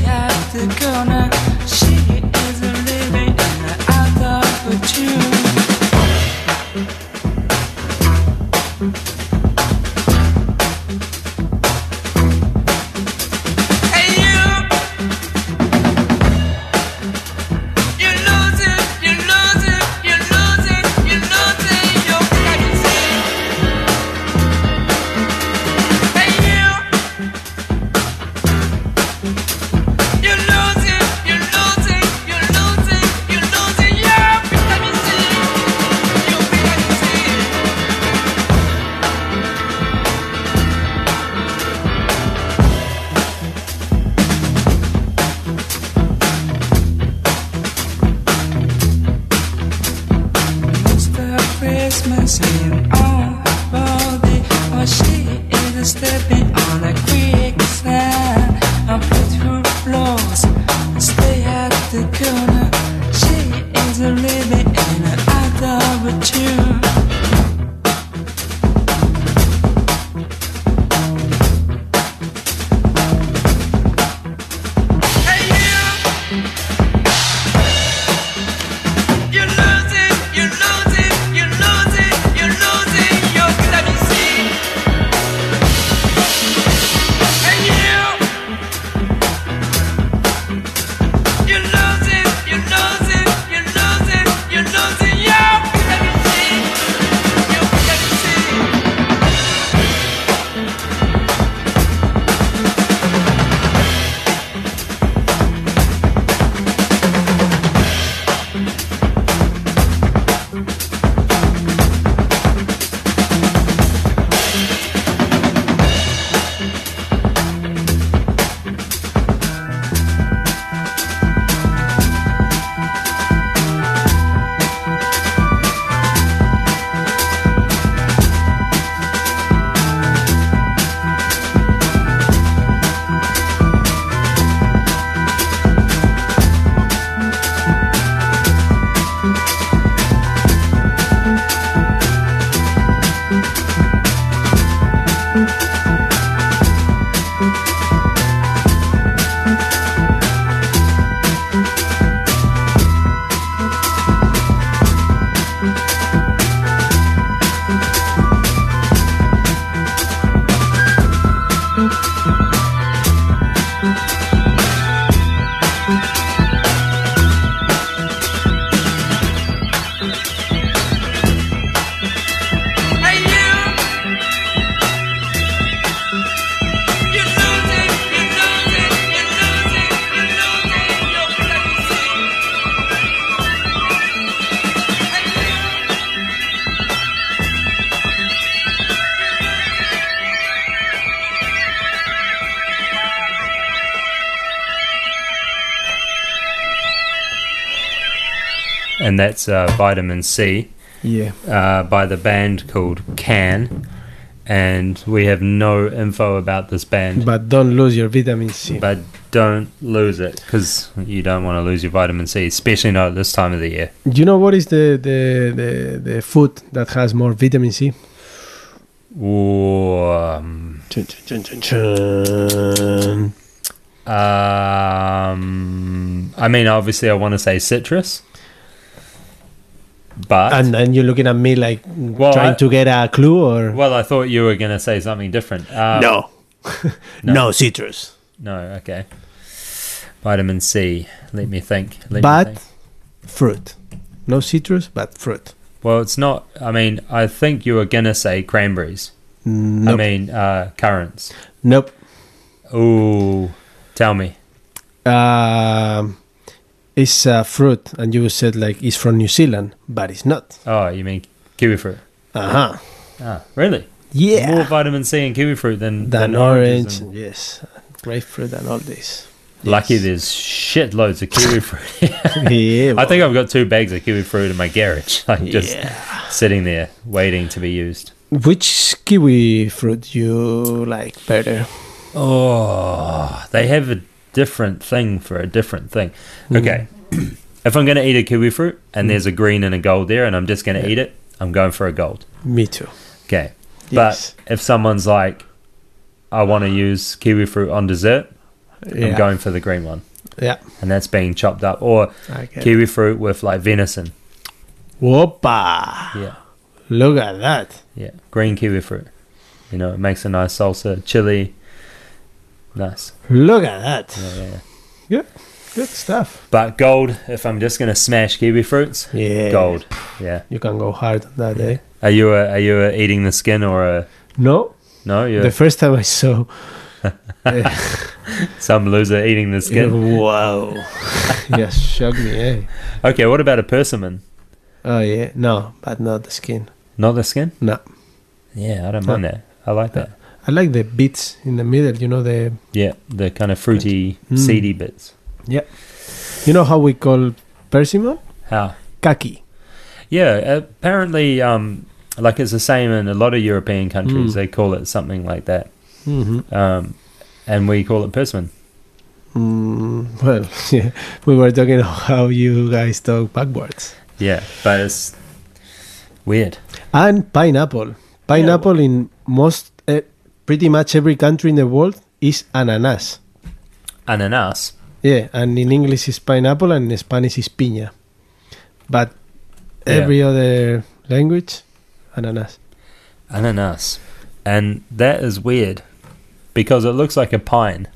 [SPEAKER 1] and that's uh, Vitamin C
[SPEAKER 2] Yeah.
[SPEAKER 1] uh, by the band called Can. And we have no info about this band,
[SPEAKER 2] But don't lose your vitamin C.
[SPEAKER 1] but don't lose it because you don't want to lose your vitamin C, especially not at this time of the year.
[SPEAKER 2] Do you know what is the, the, the, the food that has more vitamin C?
[SPEAKER 1] Ooh, um,
[SPEAKER 2] Chun, chun, chun, chun, chun.
[SPEAKER 1] um, I mean, obviously, I want to say citrus, but
[SPEAKER 2] And then you're looking at me like
[SPEAKER 1] Well,
[SPEAKER 2] trying
[SPEAKER 1] I-
[SPEAKER 2] to get a clue or
[SPEAKER 1] well, I thought you were going to say something different. Um,
[SPEAKER 2] no. [LAUGHS]
[SPEAKER 1] no.
[SPEAKER 2] no citrus.
[SPEAKER 1] no, okay. Vitamin C. Let me think. Let me
[SPEAKER 2] But
[SPEAKER 1] think.
[SPEAKER 2] fruit. No citrus, but fruit.
[SPEAKER 1] Well, it's not. I mean, I think you were gonna say cranberries.
[SPEAKER 2] Nope.
[SPEAKER 1] I mean, uh, currants.
[SPEAKER 2] nope.
[SPEAKER 1] Ooh, tell me.
[SPEAKER 2] Um, it's a fruit, and you said like it's from New Zealand, but it's not.
[SPEAKER 1] Oh, you mean kiwi fruit?
[SPEAKER 2] Uh huh.
[SPEAKER 1] Ah, really?
[SPEAKER 2] Yeah.
[SPEAKER 1] More vitamin C in kiwi fruit than
[SPEAKER 2] than
[SPEAKER 1] oranges
[SPEAKER 2] orange,
[SPEAKER 1] and-
[SPEAKER 2] yes, grapefruit, and all this.
[SPEAKER 1] Lucky
[SPEAKER 2] Yes.
[SPEAKER 1] there's shitloads of kiwi [LAUGHS] fruit.
[SPEAKER 2] yeah,
[SPEAKER 1] I think I've got two bags of kiwi fruit in my garage, [LAUGHS] like just
[SPEAKER 2] Yeah.
[SPEAKER 1] sitting there waiting to be used.
[SPEAKER 2] Which kiwi fruit you like better?
[SPEAKER 1] Oh, they have a different thing for a different thing.
[SPEAKER 2] Mm.
[SPEAKER 1] Okay. [CLEARS THROAT] if I'm going to eat a kiwi fruit and there's a green and a gold there and I'm just going to eat it, I'm going for a gold.
[SPEAKER 2] Me too.
[SPEAKER 1] Okay.
[SPEAKER 2] Yes.
[SPEAKER 1] But if someone's like, I want to use kiwi fruit on dessert,
[SPEAKER 2] Yeah.
[SPEAKER 1] I'm going for the green one.
[SPEAKER 2] Yeah.
[SPEAKER 1] And that's being chopped up. Or kiwi fruit with like venison.
[SPEAKER 2] Whoppa!
[SPEAKER 1] Yeah.
[SPEAKER 2] Look at that.
[SPEAKER 1] Yeah. Green kiwi fruit. You know, it makes a nice salsa, chili. Nice.
[SPEAKER 2] Look at that.
[SPEAKER 1] Yeah, yeah, yeah.
[SPEAKER 2] Good stuff.
[SPEAKER 1] But gold, if I'm just going to smash kiwi fruits,
[SPEAKER 2] Yeah.
[SPEAKER 1] gold. Yeah.
[SPEAKER 2] You can go hard on that, eh?
[SPEAKER 1] Are you a, are you a eating the skin or a
[SPEAKER 2] No.
[SPEAKER 1] no? You're
[SPEAKER 2] The first time I saw. [LAUGHS] [LAUGHS]
[SPEAKER 1] some loser eating the skin.
[SPEAKER 2] wow. [LAUGHS] yes, shocked me, eh?
[SPEAKER 1] Okay, what about a persimmon?
[SPEAKER 2] Oh yeah. No, but not the skin.
[SPEAKER 1] Not the skin?
[SPEAKER 2] No.
[SPEAKER 1] Yeah, I don't mind that. I like that.
[SPEAKER 2] I like the bits in the middle. You know the.
[SPEAKER 1] Yeah, the kind of fruity,
[SPEAKER 2] Mm.
[SPEAKER 1] seedy bits.
[SPEAKER 2] Yeah, you know how we call persimmon?
[SPEAKER 1] How?
[SPEAKER 2] Kaki.
[SPEAKER 1] Yeah, apparently, um, like it's the same in a lot of European countries.
[SPEAKER 2] Mm.
[SPEAKER 1] They call it something like that,
[SPEAKER 2] Mm-hmm.
[SPEAKER 1] um, and we call it persimmon.
[SPEAKER 2] Mm, well, [LAUGHS] yeah, we were talking about how you guys talk backwards.
[SPEAKER 1] Yeah, but it's weird.
[SPEAKER 2] And pineapple. Pineapple in most, pretty much every country in the world is ananas.
[SPEAKER 1] Ananas.
[SPEAKER 2] Yeah, and in English is pineapple and in Spanish is piña. But
[SPEAKER 1] Yeah.
[SPEAKER 2] every other language, ananas.
[SPEAKER 1] Ananas. And that is weird because it looks like a pine.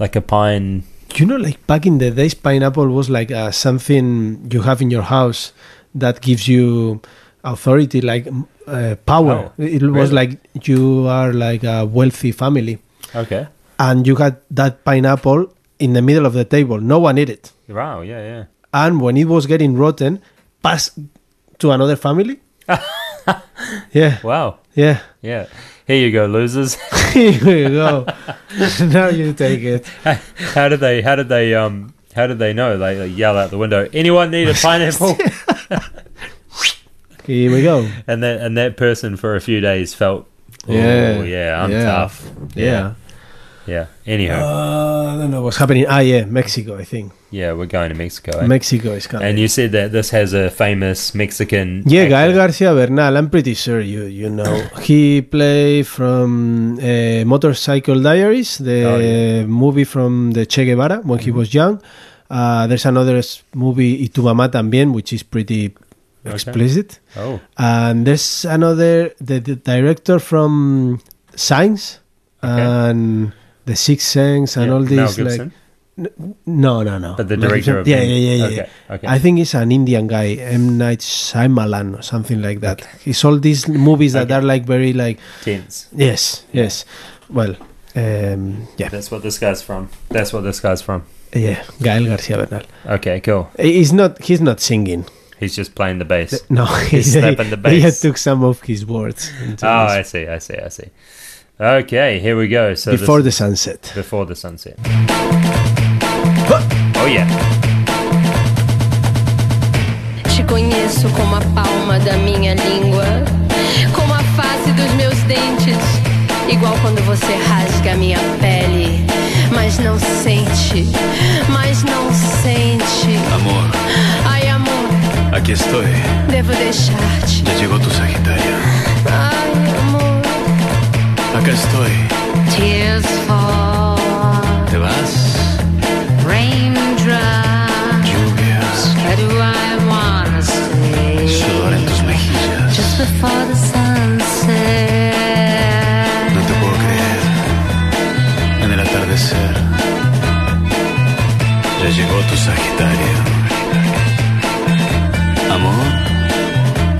[SPEAKER 1] Like a pine.
[SPEAKER 2] You know, like back in the days, pineapple was like uh, something you have in your house that gives you authority, like uh, power.
[SPEAKER 1] Oh,
[SPEAKER 2] it was
[SPEAKER 1] really?
[SPEAKER 2] like you are like a wealthy family,
[SPEAKER 1] Okay.
[SPEAKER 2] and you had that pineapple in the middle of the table. No one ate it,
[SPEAKER 1] Wow, yeah, yeah.
[SPEAKER 2] and when it was getting rotten, pass to another family. [LAUGHS] yeah,
[SPEAKER 1] Wow.
[SPEAKER 2] yeah.
[SPEAKER 1] Yeah. Here you go, losers. [LAUGHS]
[SPEAKER 2] Here you go. [LAUGHS] now you take it.
[SPEAKER 1] how did they how did they um how did they know? They, they yell out the window, anyone need a pineapple?
[SPEAKER 2] Here we go. [LAUGHS]
[SPEAKER 1] and that and that person for a few days felt Oh
[SPEAKER 2] Yeah,
[SPEAKER 1] yeah, I'm
[SPEAKER 2] yeah,
[SPEAKER 1] tough.
[SPEAKER 2] Yeah.
[SPEAKER 1] Yeah. Anyhow.
[SPEAKER 2] Uh, I don't know what's happening. Ah, yeah, Mexico, I think.
[SPEAKER 1] yeah, we're going to Mexico. eh?
[SPEAKER 2] Mexico is coming.
[SPEAKER 1] and you said that this has a famous Mexican
[SPEAKER 2] yeah, Gael. Garcia Bernal. I'm pretty sure you you know. [COUGHS] he played from uh, Motorcycle Diaries, the
[SPEAKER 1] Oh, yeah. Mm-hmm.
[SPEAKER 2] movie from the Che Guevara when he was young. Uh, there's another movie, Y tu mamá también, which is pretty
[SPEAKER 1] Okay.
[SPEAKER 2] explicit.
[SPEAKER 1] Oh.
[SPEAKER 2] And there's another, the, the director from Signs
[SPEAKER 1] Okay.
[SPEAKER 2] and The Sixth Sense and
[SPEAKER 1] yeah,
[SPEAKER 2] all these like no no no
[SPEAKER 1] but the director of
[SPEAKER 2] yeah yeah yeah yeah,
[SPEAKER 1] okay, okay.
[SPEAKER 2] I think it's an Indian guy M Night Shyamalan or something like that it's all these movies that
[SPEAKER 1] Okay.
[SPEAKER 2] are like very like
[SPEAKER 1] tense.
[SPEAKER 2] yes yes well um, yeah
[SPEAKER 1] That's what this guy's from. That's what this guy's from.
[SPEAKER 2] yeah Gael Garcia Bernal
[SPEAKER 1] Okay, cool.
[SPEAKER 2] he's not he's not singing
[SPEAKER 1] He's just playing the bass.
[SPEAKER 2] no
[SPEAKER 1] He's [LAUGHS] slapping the
[SPEAKER 2] he
[SPEAKER 1] bass.
[SPEAKER 2] took some of his words
[SPEAKER 1] Oh, I see, I see, I see. Okay, here we go. So
[SPEAKER 2] before the
[SPEAKER 1] this,
[SPEAKER 2] sunset
[SPEAKER 1] before the sunset. Oh yeah.
[SPEAKER 7] grosso como a palma da minha língua, como a face dos meus dentes, igual quando você rasga minha pele, mas não sente, mas não sente.
[SPEAKER 8] Amor, aquí estoy.
[SPEAKER 7] devo deixar-te.
[SPEAKER 8] Ya llegó tu Sagitario.
[SPEAKER 7] Ai, amor,
[SPEAKER 8] Acá estoy.
[SPEAKER 7] tears fall,
[SPEAKER 8] ¿Te vas?
[SPEAKER 7] raindrops.
[SPEAKER 8] Lluvias.
[SPEAKER 7] Where do I wanna stay?
[SPEAKER 8] Sudor en tus mejillas.
[SPEAKER 7] Just before the sunset.
[SPEAKER 8] No te puedo creer. En el atardecer. Ya llegó tu Sagitario. Amor,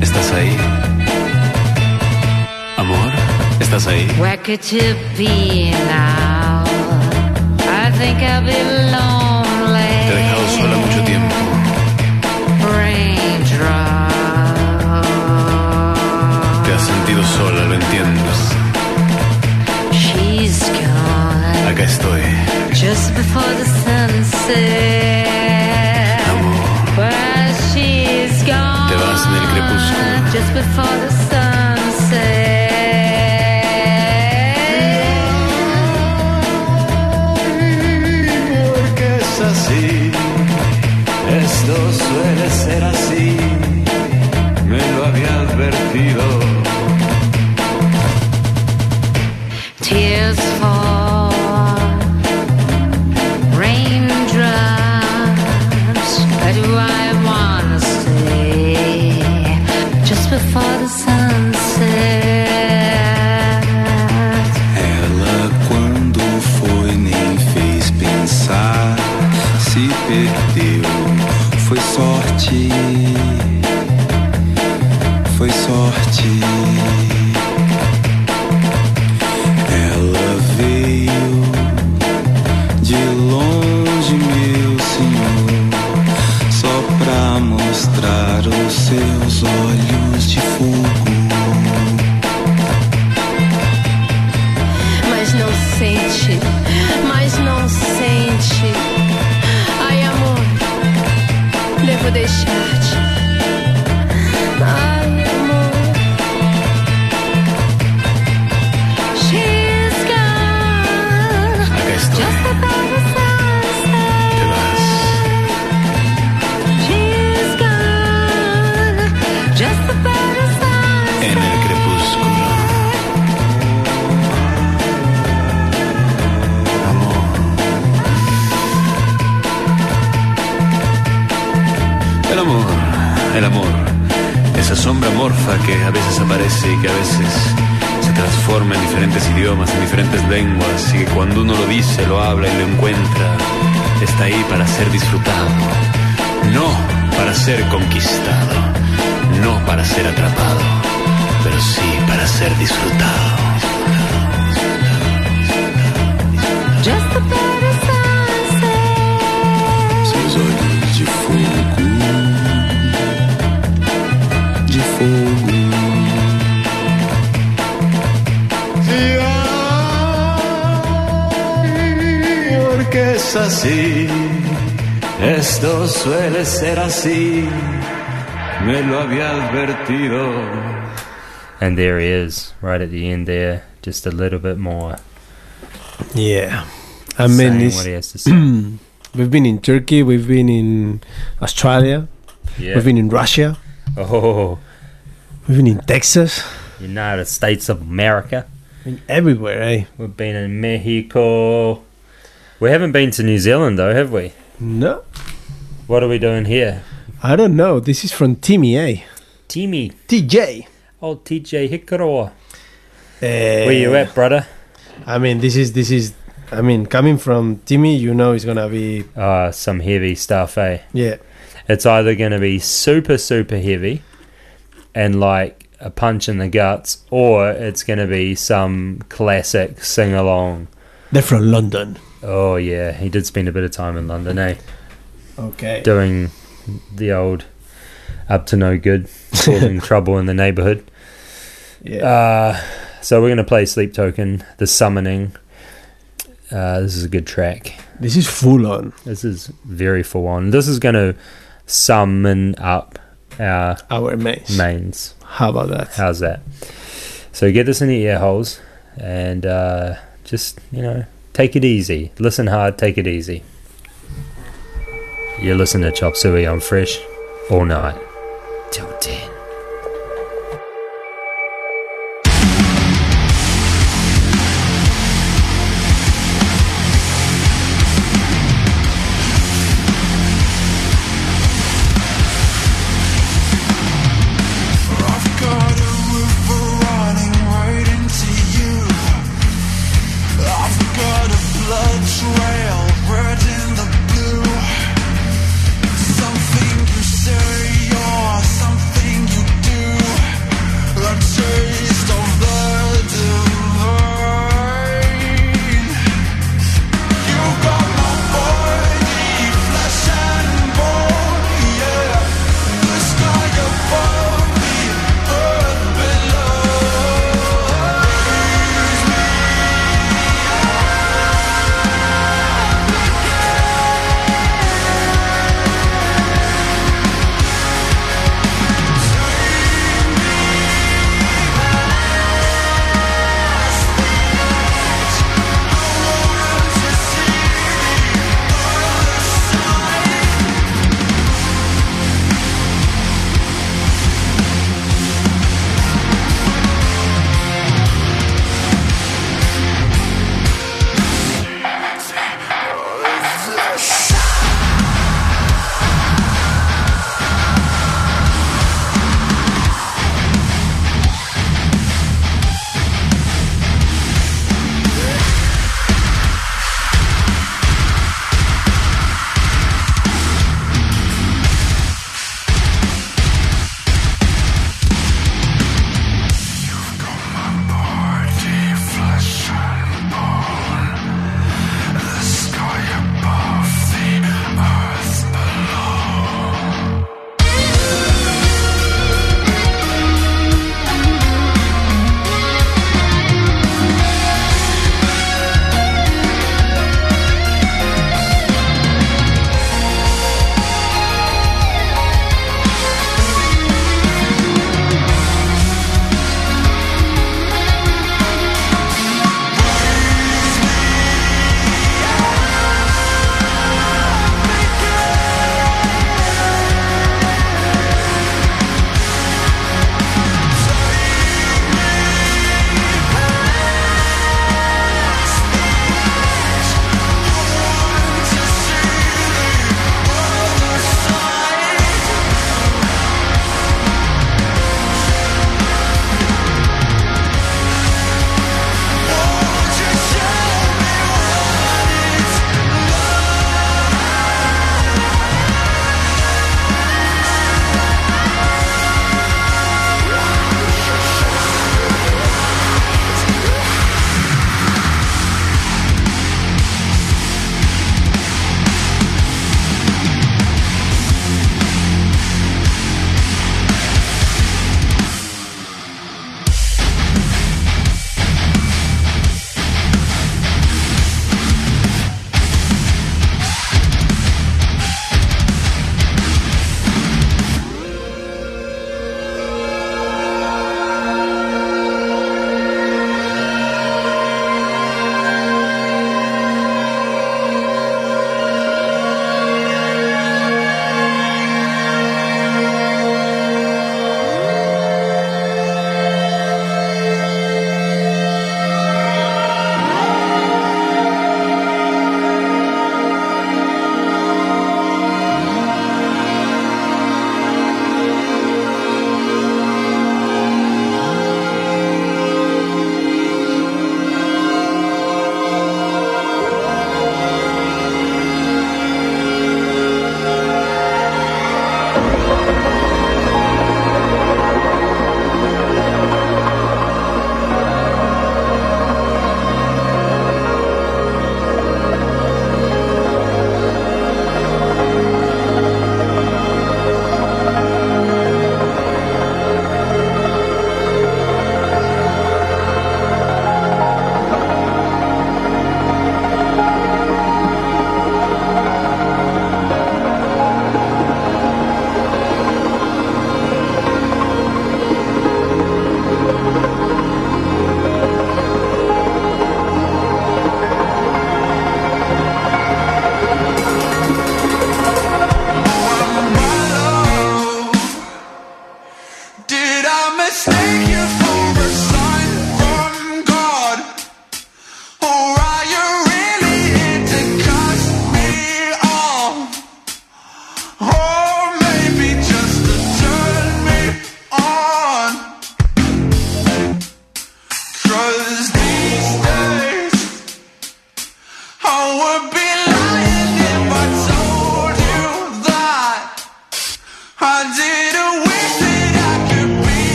[SPEAKER 8] ¿estás ahí? Amor, ¿estás ahí?
[SPEAKER 7] Where could you be now? I think I'll be lonely.
[SPEAKER 8] Te he dejado sola mucho tiempo.
[SPEAKER 7] Raindrop.
[SPEAKER 8] Te has sentido sola, lo entiendo.
[SPEAKER 7] She's gone.
[SPEAKER 8] Acá estoy.
[SPEAKER 7] Just before the sunset.
[SPEAKER 8] Crepúsculo.
[SPEAKER 1] Right at the end there, just a little bit more.
[SPEAKER 2] Yeah. I mean,
[SPEAKER 1] what he has to say. [CLEARS THROAT]
[SPEAKER 2] we've been in Turkey, we've been in Australia,
[SPEAKER 1] yeah.
[SPEAKER 2] we've been in Russia,
[SPEAKER 1] Oh,
[SPEAKER 2] we've been in Texas,
[SPEAKER 1] United States of America.
[SPEAKER 2] been everywhere, eh?
[SPEAKER 1] We've been in Mexico. We haven't been to New Zealand though, have we?
[SPEAKER 2] No,
[SPEAKER 1] What are we doing here?
[SPEAKER 2] I don't know. This is from Timmy, eh?
[SPEAKER 1] Timmy.
[SPEAKER 2] TJ.
[SPEAKER 1] Old TJ Hikaroa.
[SPEAKER 2] Eh,
[SPEAKER 1] Where you at, brother?
[SPEAKER 2] I mean, this is this is. I mean, coming from Timmy, you know, it's gonna be
[SPEAKER 1] Uh, some heavy stuff, eh?
[SPEAKER 2] yeah.
[SPEAKER 1] It's either going to be super, super heavy and like a punch in the guts, or it's going to be some classic sing along.
[SPEAKER 2] They're from London.
[SPEAKER 1] Oh, yeah. He did spend a bit of time in London, eh?
[SPEAKER 2] Okay.
[SPEAKER 1] Doing the old up to no good, [LAUGHS] causing trouble in the neighborhood.
[SPEAKER 2] Yeah.
[SPEAKER 1] Uh, so we're going to play Sleep Token, The Summoning. Uh, this is a good track.
[SPEAKER 2] this is full on.
[SPEAKER 1] This is very full on. This is going to summon up our
[SPEAKER 2] Our mains.
[SPEAKER 1] mains.
[SPEAKER 2] How about that?
[SPEAKER 1] How's that? So get this in your ear holes and uh, just, you know, take it easy. Listen hard, take it easy. You're listening to Chop Suey on Fresh all night till 10.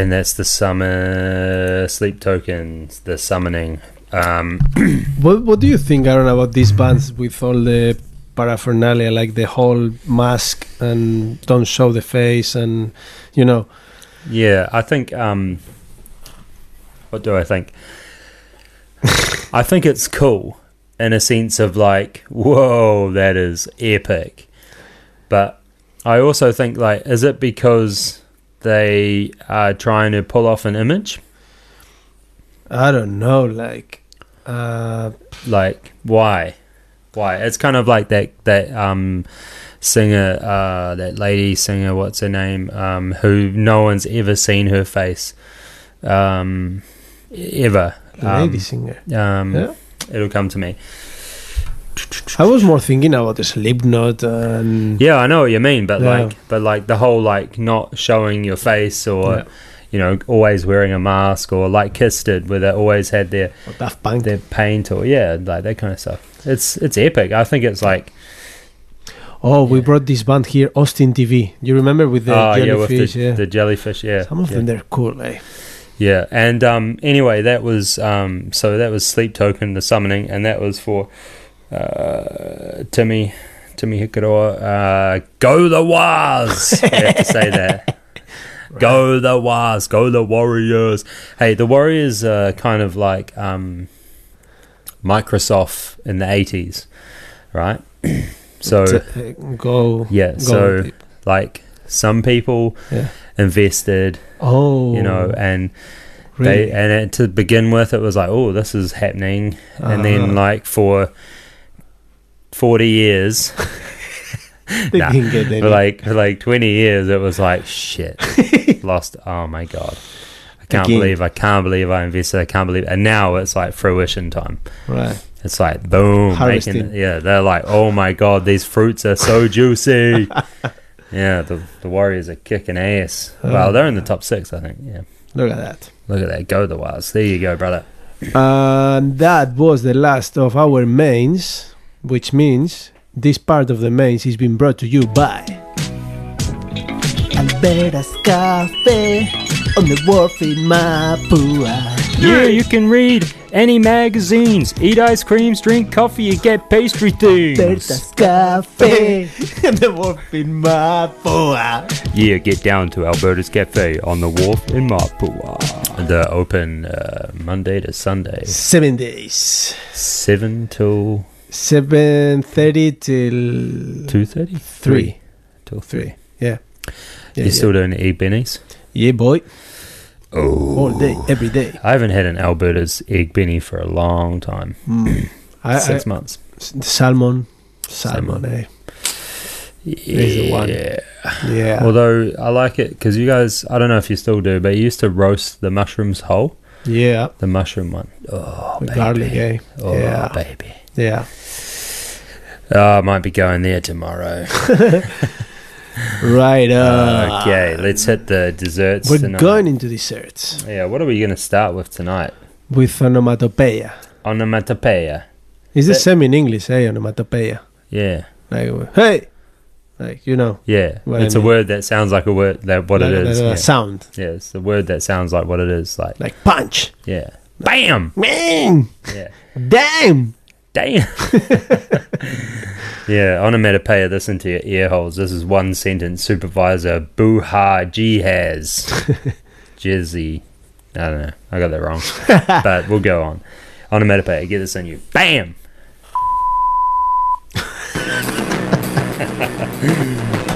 [SPEAKER 1] And that's the summer sleep tokens, the summoning. Um, [CLEARS THROAT]
[SPEAKER 2] What What do you think, Aaron, about these bands with all the paraphernalia, like the whole mask and don't show the face, and you know,
[SPEAKER 1] Yeah, I think. Um, what do I think? [LAUGHS] I think it's cool in a sense of like, whoa, that is epic. But I also think like, is it because they are trying to pull off an image?
[SPEAKER 2] I don't know, like, uh,
[SPEAKER 1] Like, why? Why? It's kind of like that that um singer, uh, that lady singer. What's her name? Um, who no one's ever seen her face, um, ever.
[SPEAKER 2] lady
[SPEAKER 1] Um,
[SPEAKER 2] singer.
[SPEAKER 1] Um,
[SPEAKER 2] Yeah.
[SPEAKER 1] It'll come to me.
[SPEAKER 2] I was more thinking about the Slipknot and
[SPEAKER 1] Yeah, I know what you mean, but
[SPEAKER 2] Yeah.
[SPEAKER 1] like, but like the whole like not showing your face or
[SPEAKER 2] Yeah.
[SPEAKER 1] you know always wearing a mask or like Kiss did, where they always had their their paint or yeah, like that kind of stuff. It's it's epic. I think it's like
[SPEAKER 2] Oh, we brought this band here, Austin TV. You remember with the
[SPEAKER 1] oh yeah,
[SPEAKER 2] jellyfish?
[SPEAKER 1] the,
[SPEAKER 2] yeah,
[SPEAKER 1] the jellyfish. Yeah,
[SPEAKER 2] some of
[SPEAKER 1] yeah.
[SPEAKER 2] them they're cool. Eh?
[SPEAKER 1] Yeah, and um, anyway, that was um, so that was Sleep Token, the summoning, and that was for uh, Timmy, Timmy Hikaroa. Uh, go the Waz! [LAUGHS] you have to say that. Go the Waz! Go the Warriors! Hey, the Warriors are kind of like um, Microsoft in the eighties, right? [CLEARS THROAT] so
[SPEAKER 2] go.
[SPEAKER 1] yeah,
[SPEAKER 2] go
[SPEAKER 1] so like some people
[SPEAKER 2] Yeah.
[SPEAKER 1] invested,
[SPEAKER 2] oh,
[SPEAKER 1] you know, and
[SPEAKER 2] really?
[SPEAKER 1] they and it, to begin with, it was like, oh, this is happening, and then
[SPEAKER 2] Uh-huh.
[SPEAKER 1] like for forty years, [LAUGHS] nah,
[SPEAKER 2] didn't get
[SPEAKER 1] for like for like twenty years, it was like shit, [LAUGHS] lost. Oh my god, I can't
[SPEAKER 2] Again.
[SPEAKER 1] believe I can't believe I invested. I can't believe, and now it's like fruition time.
[SPEAKER 2] right.
[SPEAKER 1] It's like boom, making, yeah. They're like, oh my god, these fruits are so juicy. [LAUGHS] yeah, the the Warriors are kicking ass.
[SPEAKER 2] Oh.
[SPEAKER 1] Well, they're in the top six, I think. Yeah,
[SPEAKER 2] Look at that.
[SPEAKER 1] look at that, go the Waz. There you go, brother.
[SPEAKER 2] And that was the last of our mains, which means this part of the maze is being brought to you by Alberta's Cafe on the wharf in Mapua.
[SPEAKER 1] Yeah, you can read any magazines, eat ice creams, drink coffee, and get pastry things.
[SPEAKER 2] Alberta's Cafe [LAUGHS] on the wharf in Mapua.
[SPEAKER 1] Yeah, get down to Alberta's Cafe on the wharf in Mapua. They're open uh, Monday to Sunday,
[SPEAKER 2] Seven days.
[SPEAKER 1] seven till
[SPEAKER 2] Seven thirty till
[SPEAKER 1] two thirty.
[SPEAKER 2] three.
[SPEAKER 1] till
[SPEAKER 2] Three. Yeah. Yeah,
[SPEAKER 1] You
[SPEAKER 2] yeah.
[SPEAKER 1] still doing egg bennies?
[SPEAKER 2] yeah, boy.
[SPEAKER 1] Oh,
[SPEAKER 2] All day, every day.
[SPEAKER 1] I haven't had an Alberta's egg benny for a long time. [CLEARS THROAT]
[SPEAKER 2] I,
[SPEAKER 1] Six
[SPEAKER 2] I,
[SPEAKER 1] months.
[SPEAKER 2] salmon. Salmon, eh? the one.
[SPEAKER 1] Yeah.
[SPEAKER 2] Yeah.
[SPEAKER 1] Although I like it because you guys, I don't know if you still do, but you used to roast the mushrooms whole,
[SPEAKER 2] yeah.
[SPEAKER 1] the mushroom one. Oh,
[SPEAKER 2] The
[SPEAKER 1] baby.
[SPEAKER 2] garlic, eh?
[SPEAKER 1] Oh,
[SPEAKER 2] yeah.
[SPEAKER 1] baby.
[SPEAKER 2] Yeah.
[SPEAKER 1] Oh, I might be going there tomorrow. [LAUGHS]
[SPEAKER 2] Right. Uh,
[SPEAKER 1] okay, let's hit the desserts
[SPEAKER 2] We're
[SPEAKER 1] tonight.
[SPEAKER 2] going into desserts
[SPEAKER 1] Yeah, what are we going to start with tonight?
[SPEAKER 2] with onomatopoeia.
[SPEAKER 1] Onomatopoeia.
[SPEAKER 2] Is the same in English, eh? Onomatopoeia.
[SPEAKER 1] Yeah,
[SPEAKER 2] Like, hey! Like, you know.
[SPEAKER 1] yeah.
[SPEAKER 2] What I
[SPEAKER 1] it's a word that sounds like a word that what it is. yeah.
[SPEAKER 2] sound.
[SPEAKER 1] yeah, it's a word that sounds like what it is. Like,
[SPEAKER 2] Like punch.
[SPEAKER 1] yeah, bam.
[SPEAKER 2] Man!
[SPEAKER 1] Yeah,
[SPEAKER 2] Damn!
[SPEAKER 1] damn. [LAUGHS] yeah, onomatopoeia. This into your ear holes. This is one sentence. Supervisor boo ha jihaz [LAUGHS] jizzy. I don't know. I got that wrong, but we'll go on. Onomatopoeia. Get this in you. Bam. うん。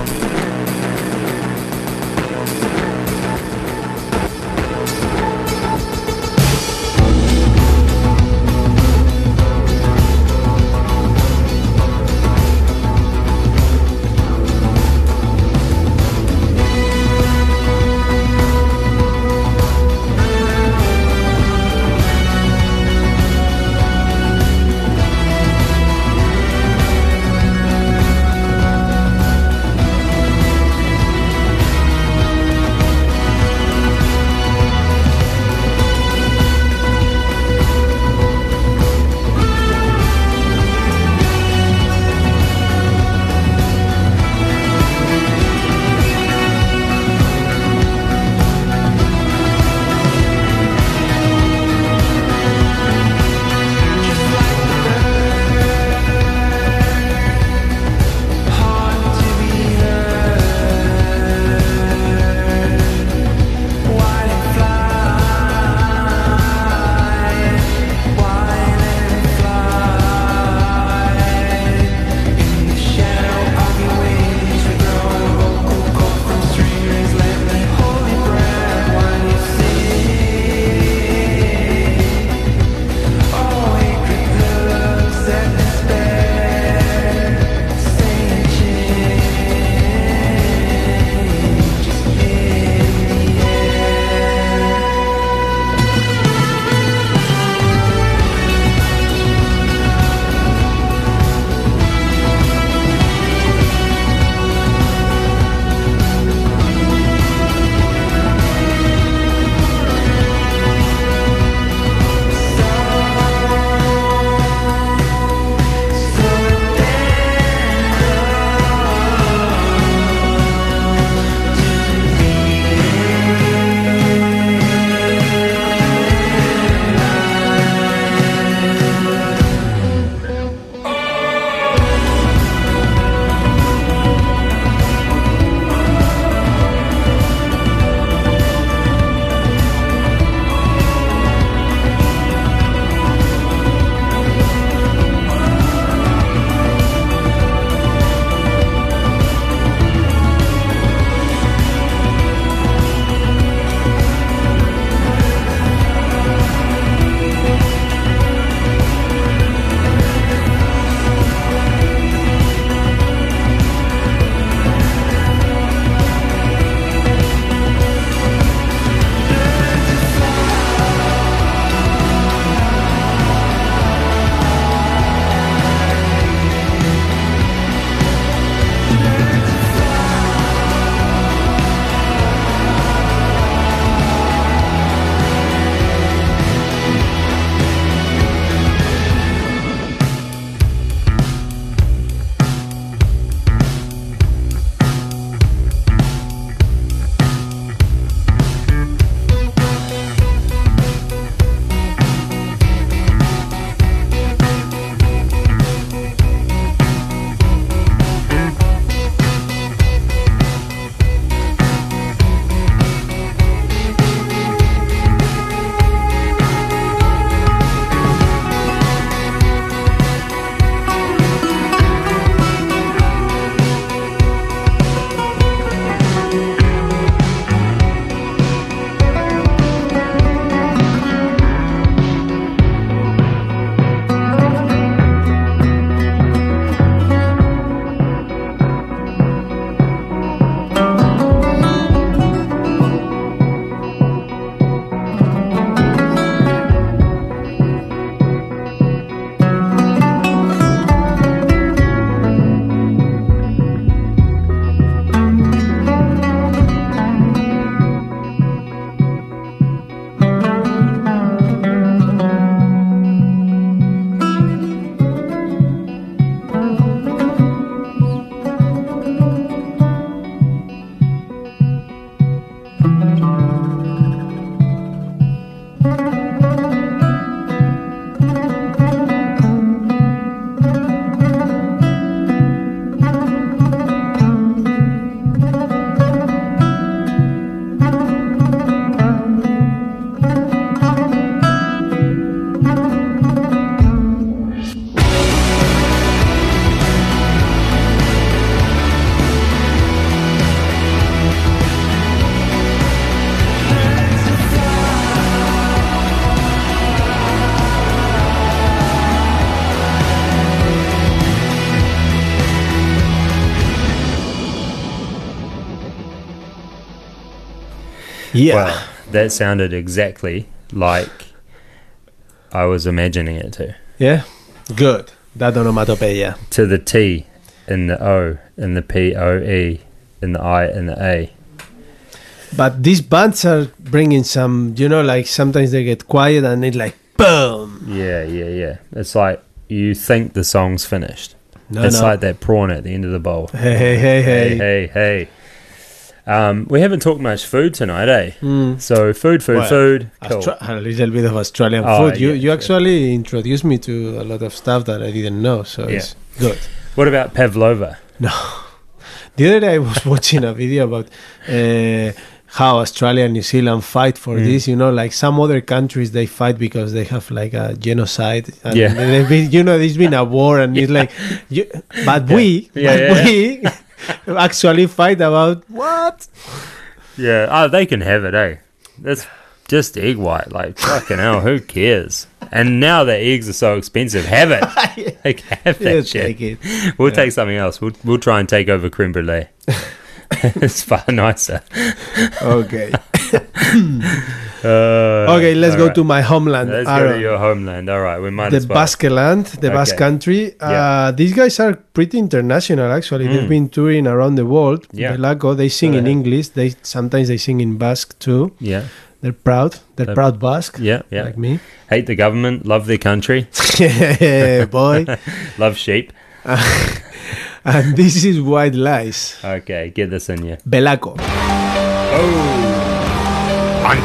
[SPEAKER 2] Yeah.
[SPEAKER 1] Well, that sounded exactly like I was imagining it to.
[SPEAKER 2] yeah. Good. That onomatopoeia.
[SPEAKER 1] To the T in the O, in the P O E, in the I, in the A.
[SPEAKER 2] But these bands are bringing some, you know, like sometimes they get quiet and it's like boom.
[SPEAKER 1] Yeah, yeah, yeah. It's like you think the song's finished.
[SPEAKER 2] No,
[SPEAKER 1] it's
[SPEAKER 2] no.
[SPEAKER 1] like that prawn at the end of the bowl.
[SPEAKER 2] Hey, hey, hey,
[SPEAKER 1] hey,
[SPEAKER 2] hey.
[SPEAKER 1] hey, hey. Um, we haven't talked much food tonight, eh?
[SPEAKER 2] Mm.
[SPEAKER 1] So food, food,
[SPEAKER 2] Well,
[SPEAKER 1] food. Cool.
[SPEAKER 2] A little bit of Australian
[SPEAKER 1] Oh,
[SPEAKER 2] food. You
[SPEAKER 1] yeah,
[SPEAKER 2] you actually introduced me to a lot of stuff that I didn't know, so
[SPEAKER 1] Yeah.
[SPEAKER 2] it's good.
[SPEAKER 1] What about pavlova? No. [LAUGHS]
[SPEAKER 2] The other day I was [LAUGHS] watching a video about uh, how Australia and New Zealand fight for
[SPEAKER 1] Mm.
[SPEAKER 2] this. You know, like some other countries they fight because they have like a genocide. And
[SPEAKER 1] Yeah. [LAUGHS]
[SPEAKER 2] been, you know, there's been a war, and it's like, you, but we,
[SPEAKER 1] Yeah,
[SPEAKER 2] but
[SPEAKER 1] yeah,
[SPEAKER 2] we [LAUGHS] actually fight about what?
[SPEAKER 1] Yeah, oh, they can have it, eh? That's just egg white. Like, fucking hell, who cares? And now that eggs are so expensive, have it. [LAUGHS] Like, have that
[SPEAKER 2] Yeah,
[SPEAKER 1] shit.
[SPEAKER 2] take it.
[SPEAKER 1] We'll
[SPEAKER 2] Yeah.
[SPEAKER 1] take something else. We'll, we'll try and take over creme brulee. [LAUGHS] it's far nicer.
[SPEAKER 2] Okay.
[SPEAKER 1] Uh,
[SPEAKER 2] Okay, let's go
[SPEAKER 1] alright.
[SPEAKER 2] to my homeland.
[SPEAKER 1] Let's go to your homeland. All right, we might
[SPEAKER 2] the
[SPEAKER 1] as well.
[SPEAKER 2] Basque land, the Basque
[SPEAKER 1] Okay.
[SPEAKER 2] country. Uh, These guys are pretty international. Actually, they've
[SPEAKER 1] Mm.
[SPEAKER 2] been touring around the world.
[SPEAKER 1] Yeah.
[SPEAKER 2] Belako, they sing
[SPEAKER 1] Go
[SPEAKER 2] in
[SPEAKER 1] ahead.
[SPEAKER 2] English. They sometimes they sing in Basque too.
[SPEAKER 1] Yeah,
[SPEAKER 2] They're proud. They're
[SPEAKER 1] They're-
[SPEAKER 2] proud Basque,
[SPEAKER 1] yeah, yeah.
[SPEAKER 2] like me.
[SPEAKER 1] Hate the government, love their country, [LAUGHS]
[SPEAKER 2] yeah, boy. [LAUGHS]
[SPEAKER 1] love sheep. [LAUGHS]
[SPEAKER 2] and this is white lies.
[SPEAKER 1] Okay, get this in you.
[SPEAKER 2] Belako.
[SPEAKER 5] How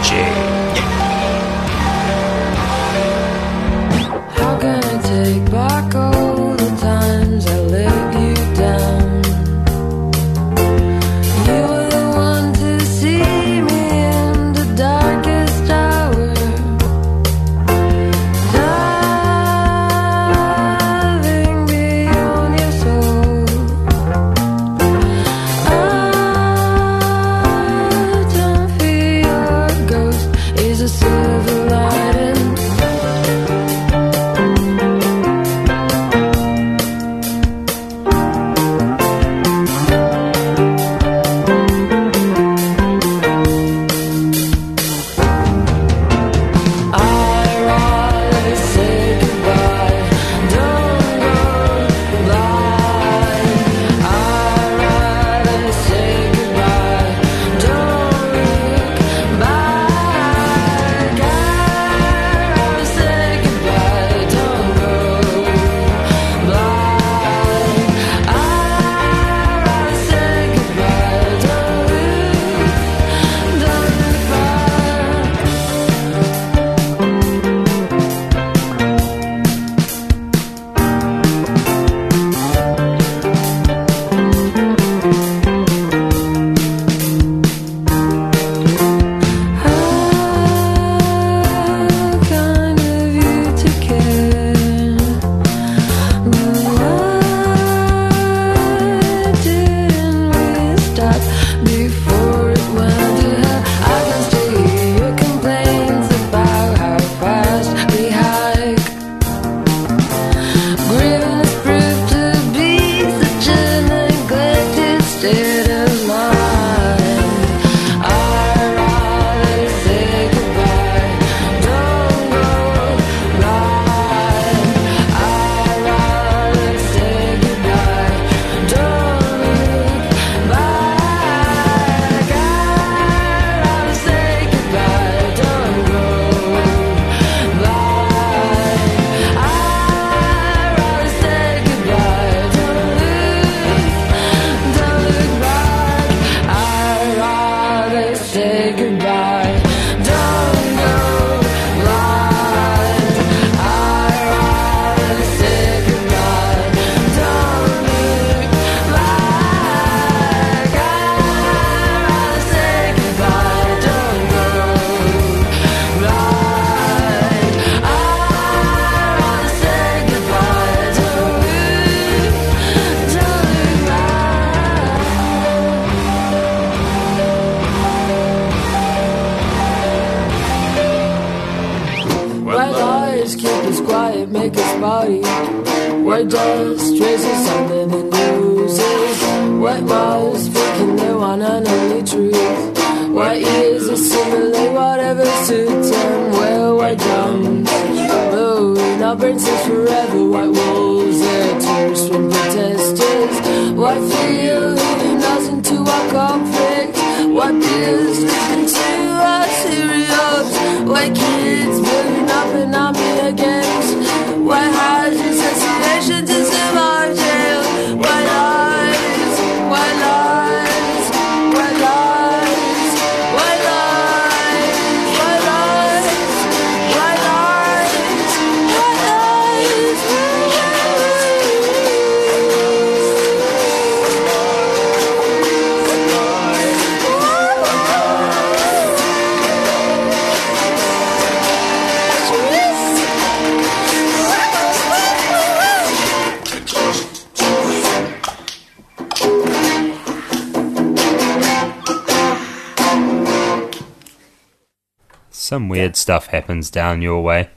[SPEAKER 1] stuff happens down your way,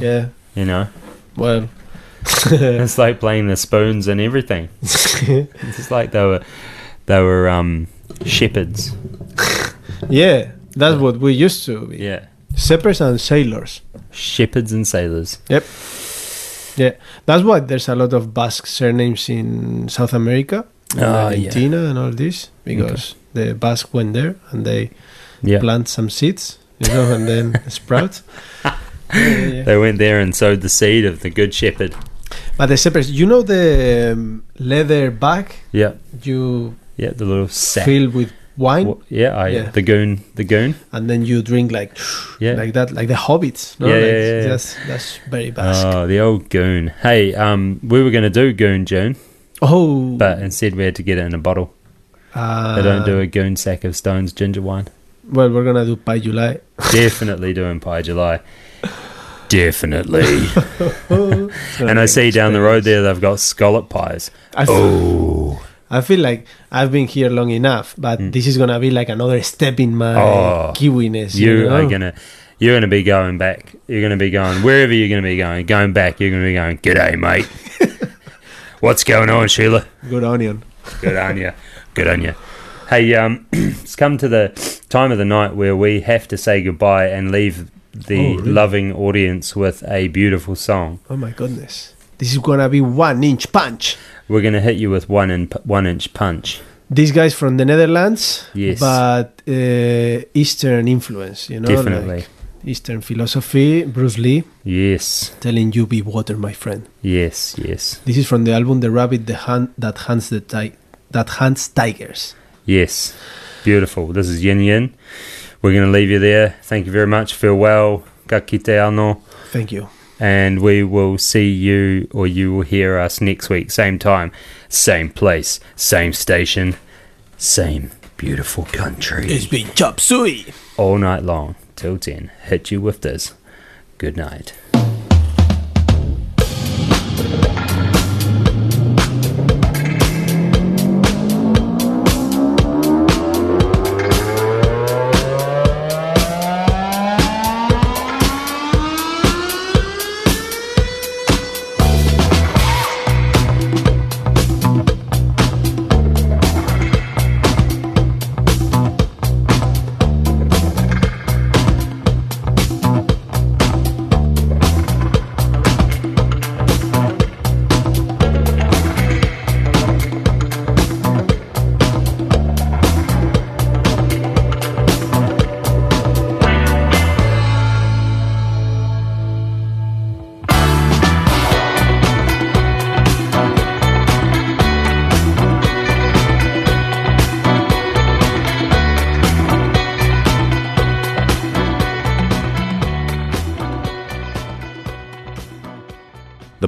[SPEAKER 2] Yeah.
[SPEAKER 1] you know?
[SPEAKER 2] Well, [LAUGHS]
[SPEAKER 1] It's like playing the spoons and everything. [LAUGHS] It's just like they were they were um shepherds.
[SPEAKER 2] yeah, that's what we used to be.
[SPEAKER 1] Yeah.
[SPEAKER 2] Shepherds and sailors.
[SPEAKER 1] Shepherds and sailors.
[SPEAKER 2] Yep. Yeah, that's why there's a lot of Basque surnames in South America,
[SPEAKER 1] Ah, yeah.
[SPEAKER 2] Argentina, and all this because the Basque went there and they
[SPEAKER 1] Yeah.
[SPEAKER 2] plant some seeds, you know, and then [LAUGHS] sprout. [LAUGHS] Yeah, yeah, yeah.
[SPEAKER 1] They went there and sowed the seed of the good shepherd.
[SPEAKER 2] But the shepherds, you know the um, leather bag
[SPEAKER 1] Yeah.
[SPEAKER 2] you
[SPEAKER 1] Yeah, the little sack.
[SPEAKER 2] fill with wine,
[SPEAKER 1] Wha- yeah, I,
[SPEAKER 2] Yeah.
[SPEAKER 1] the goon, the goon.
[SPEAKER 2] and then you drink like
[SPEAKER 1] Yeah.
[SPEAKER 2] like that, like the hobbits. No?
[SPEAKER 1] Yeah,
[SPEAKER 2] like,
[SPEAKER 1] yeah, yeah, yeah.
[SPEAKER 2] That's that's very Basque.
[SPEAKER 1] Oh, the old goon. Hey, um, we were going to do goon June,
[SPEAKER 2] oh,
[SPEAKER 1] but instead we had to get it in a bottle.
[SPEAKER 2] uh,
[SPEAKER 1] They don't do a goon sack of Stones ginger wine.
[SPEAKER 2] Well, we're gonna do Pie [LAUGHS] July.
[SPEAKER 1] Definitely doing Pie July. Definitely. And I see down the road there they've got scallop pies.
[SPEAKER 2] I feel,
[SPEAKER 1] Oh,
[SPEAKER 2] I feel like I've been here long enough, but mm. this is gonna be like another step in my.
[SPEAKER 1] Oh,
[SPEAKER 2] kiwiness.
[SPEAKER 1] you
[SPEAKER 2] You,
[SPEAKER 1] are gonna you're gonna be going back. You're gonna be going wherever you're gonna be going. Going back, you're gonna be going. G'day, mate. [LAUGHS] What's going on, Sheila?
[SPEAKER 2] good onion.
[SPEAKER 1] Good on you. Good on you. Hey, um, [CLEARS THROAT] it's come to the time of the night where we have to say goodbye and leave the
[SPEAKER 2] Oh, really?
[SPEAKER 1] loving audience with a beautiful song.
[SPEAKER 2] Oh my goodness, this is gonna be one inch punch.
[SPEAKER 1] We're going to hit you with one in, one inch punch.
[SPEAKER 2] These guys from the Netherlands,
[SPEAKER 1] Yes.
[SPEAKER 2] but uh, Eastern influence. You know,
[SPEAKER 1] Definitely.
[SPEAKER 2] like Eastern philosophy. Bruce Lee
[SPEAKER 1] Yes,
[SPEAKER 2] telling you, "Be water, my friend."
[SPEAKER 1] yes, yes,
[SPEAKER 2] This is from the album "The Rabbit the Hunt That Hunts the Ti- That Hunts Tigers."
[SPEAKER 1] Yes. Beautiful. This is Yin Yin. We're going to leave you there. Thank you very much. Farewell. Ka kite anō.
[SPEAKER 2] Thank you.
[SPEAKER 1] And we will see you, or you will hear us next week. Same time, same place, same station, same beautiful country.
[SPEAKER 2] It's been chop suey.
[SPEAKER 1] all night long till 10. Hit you with this. Good night.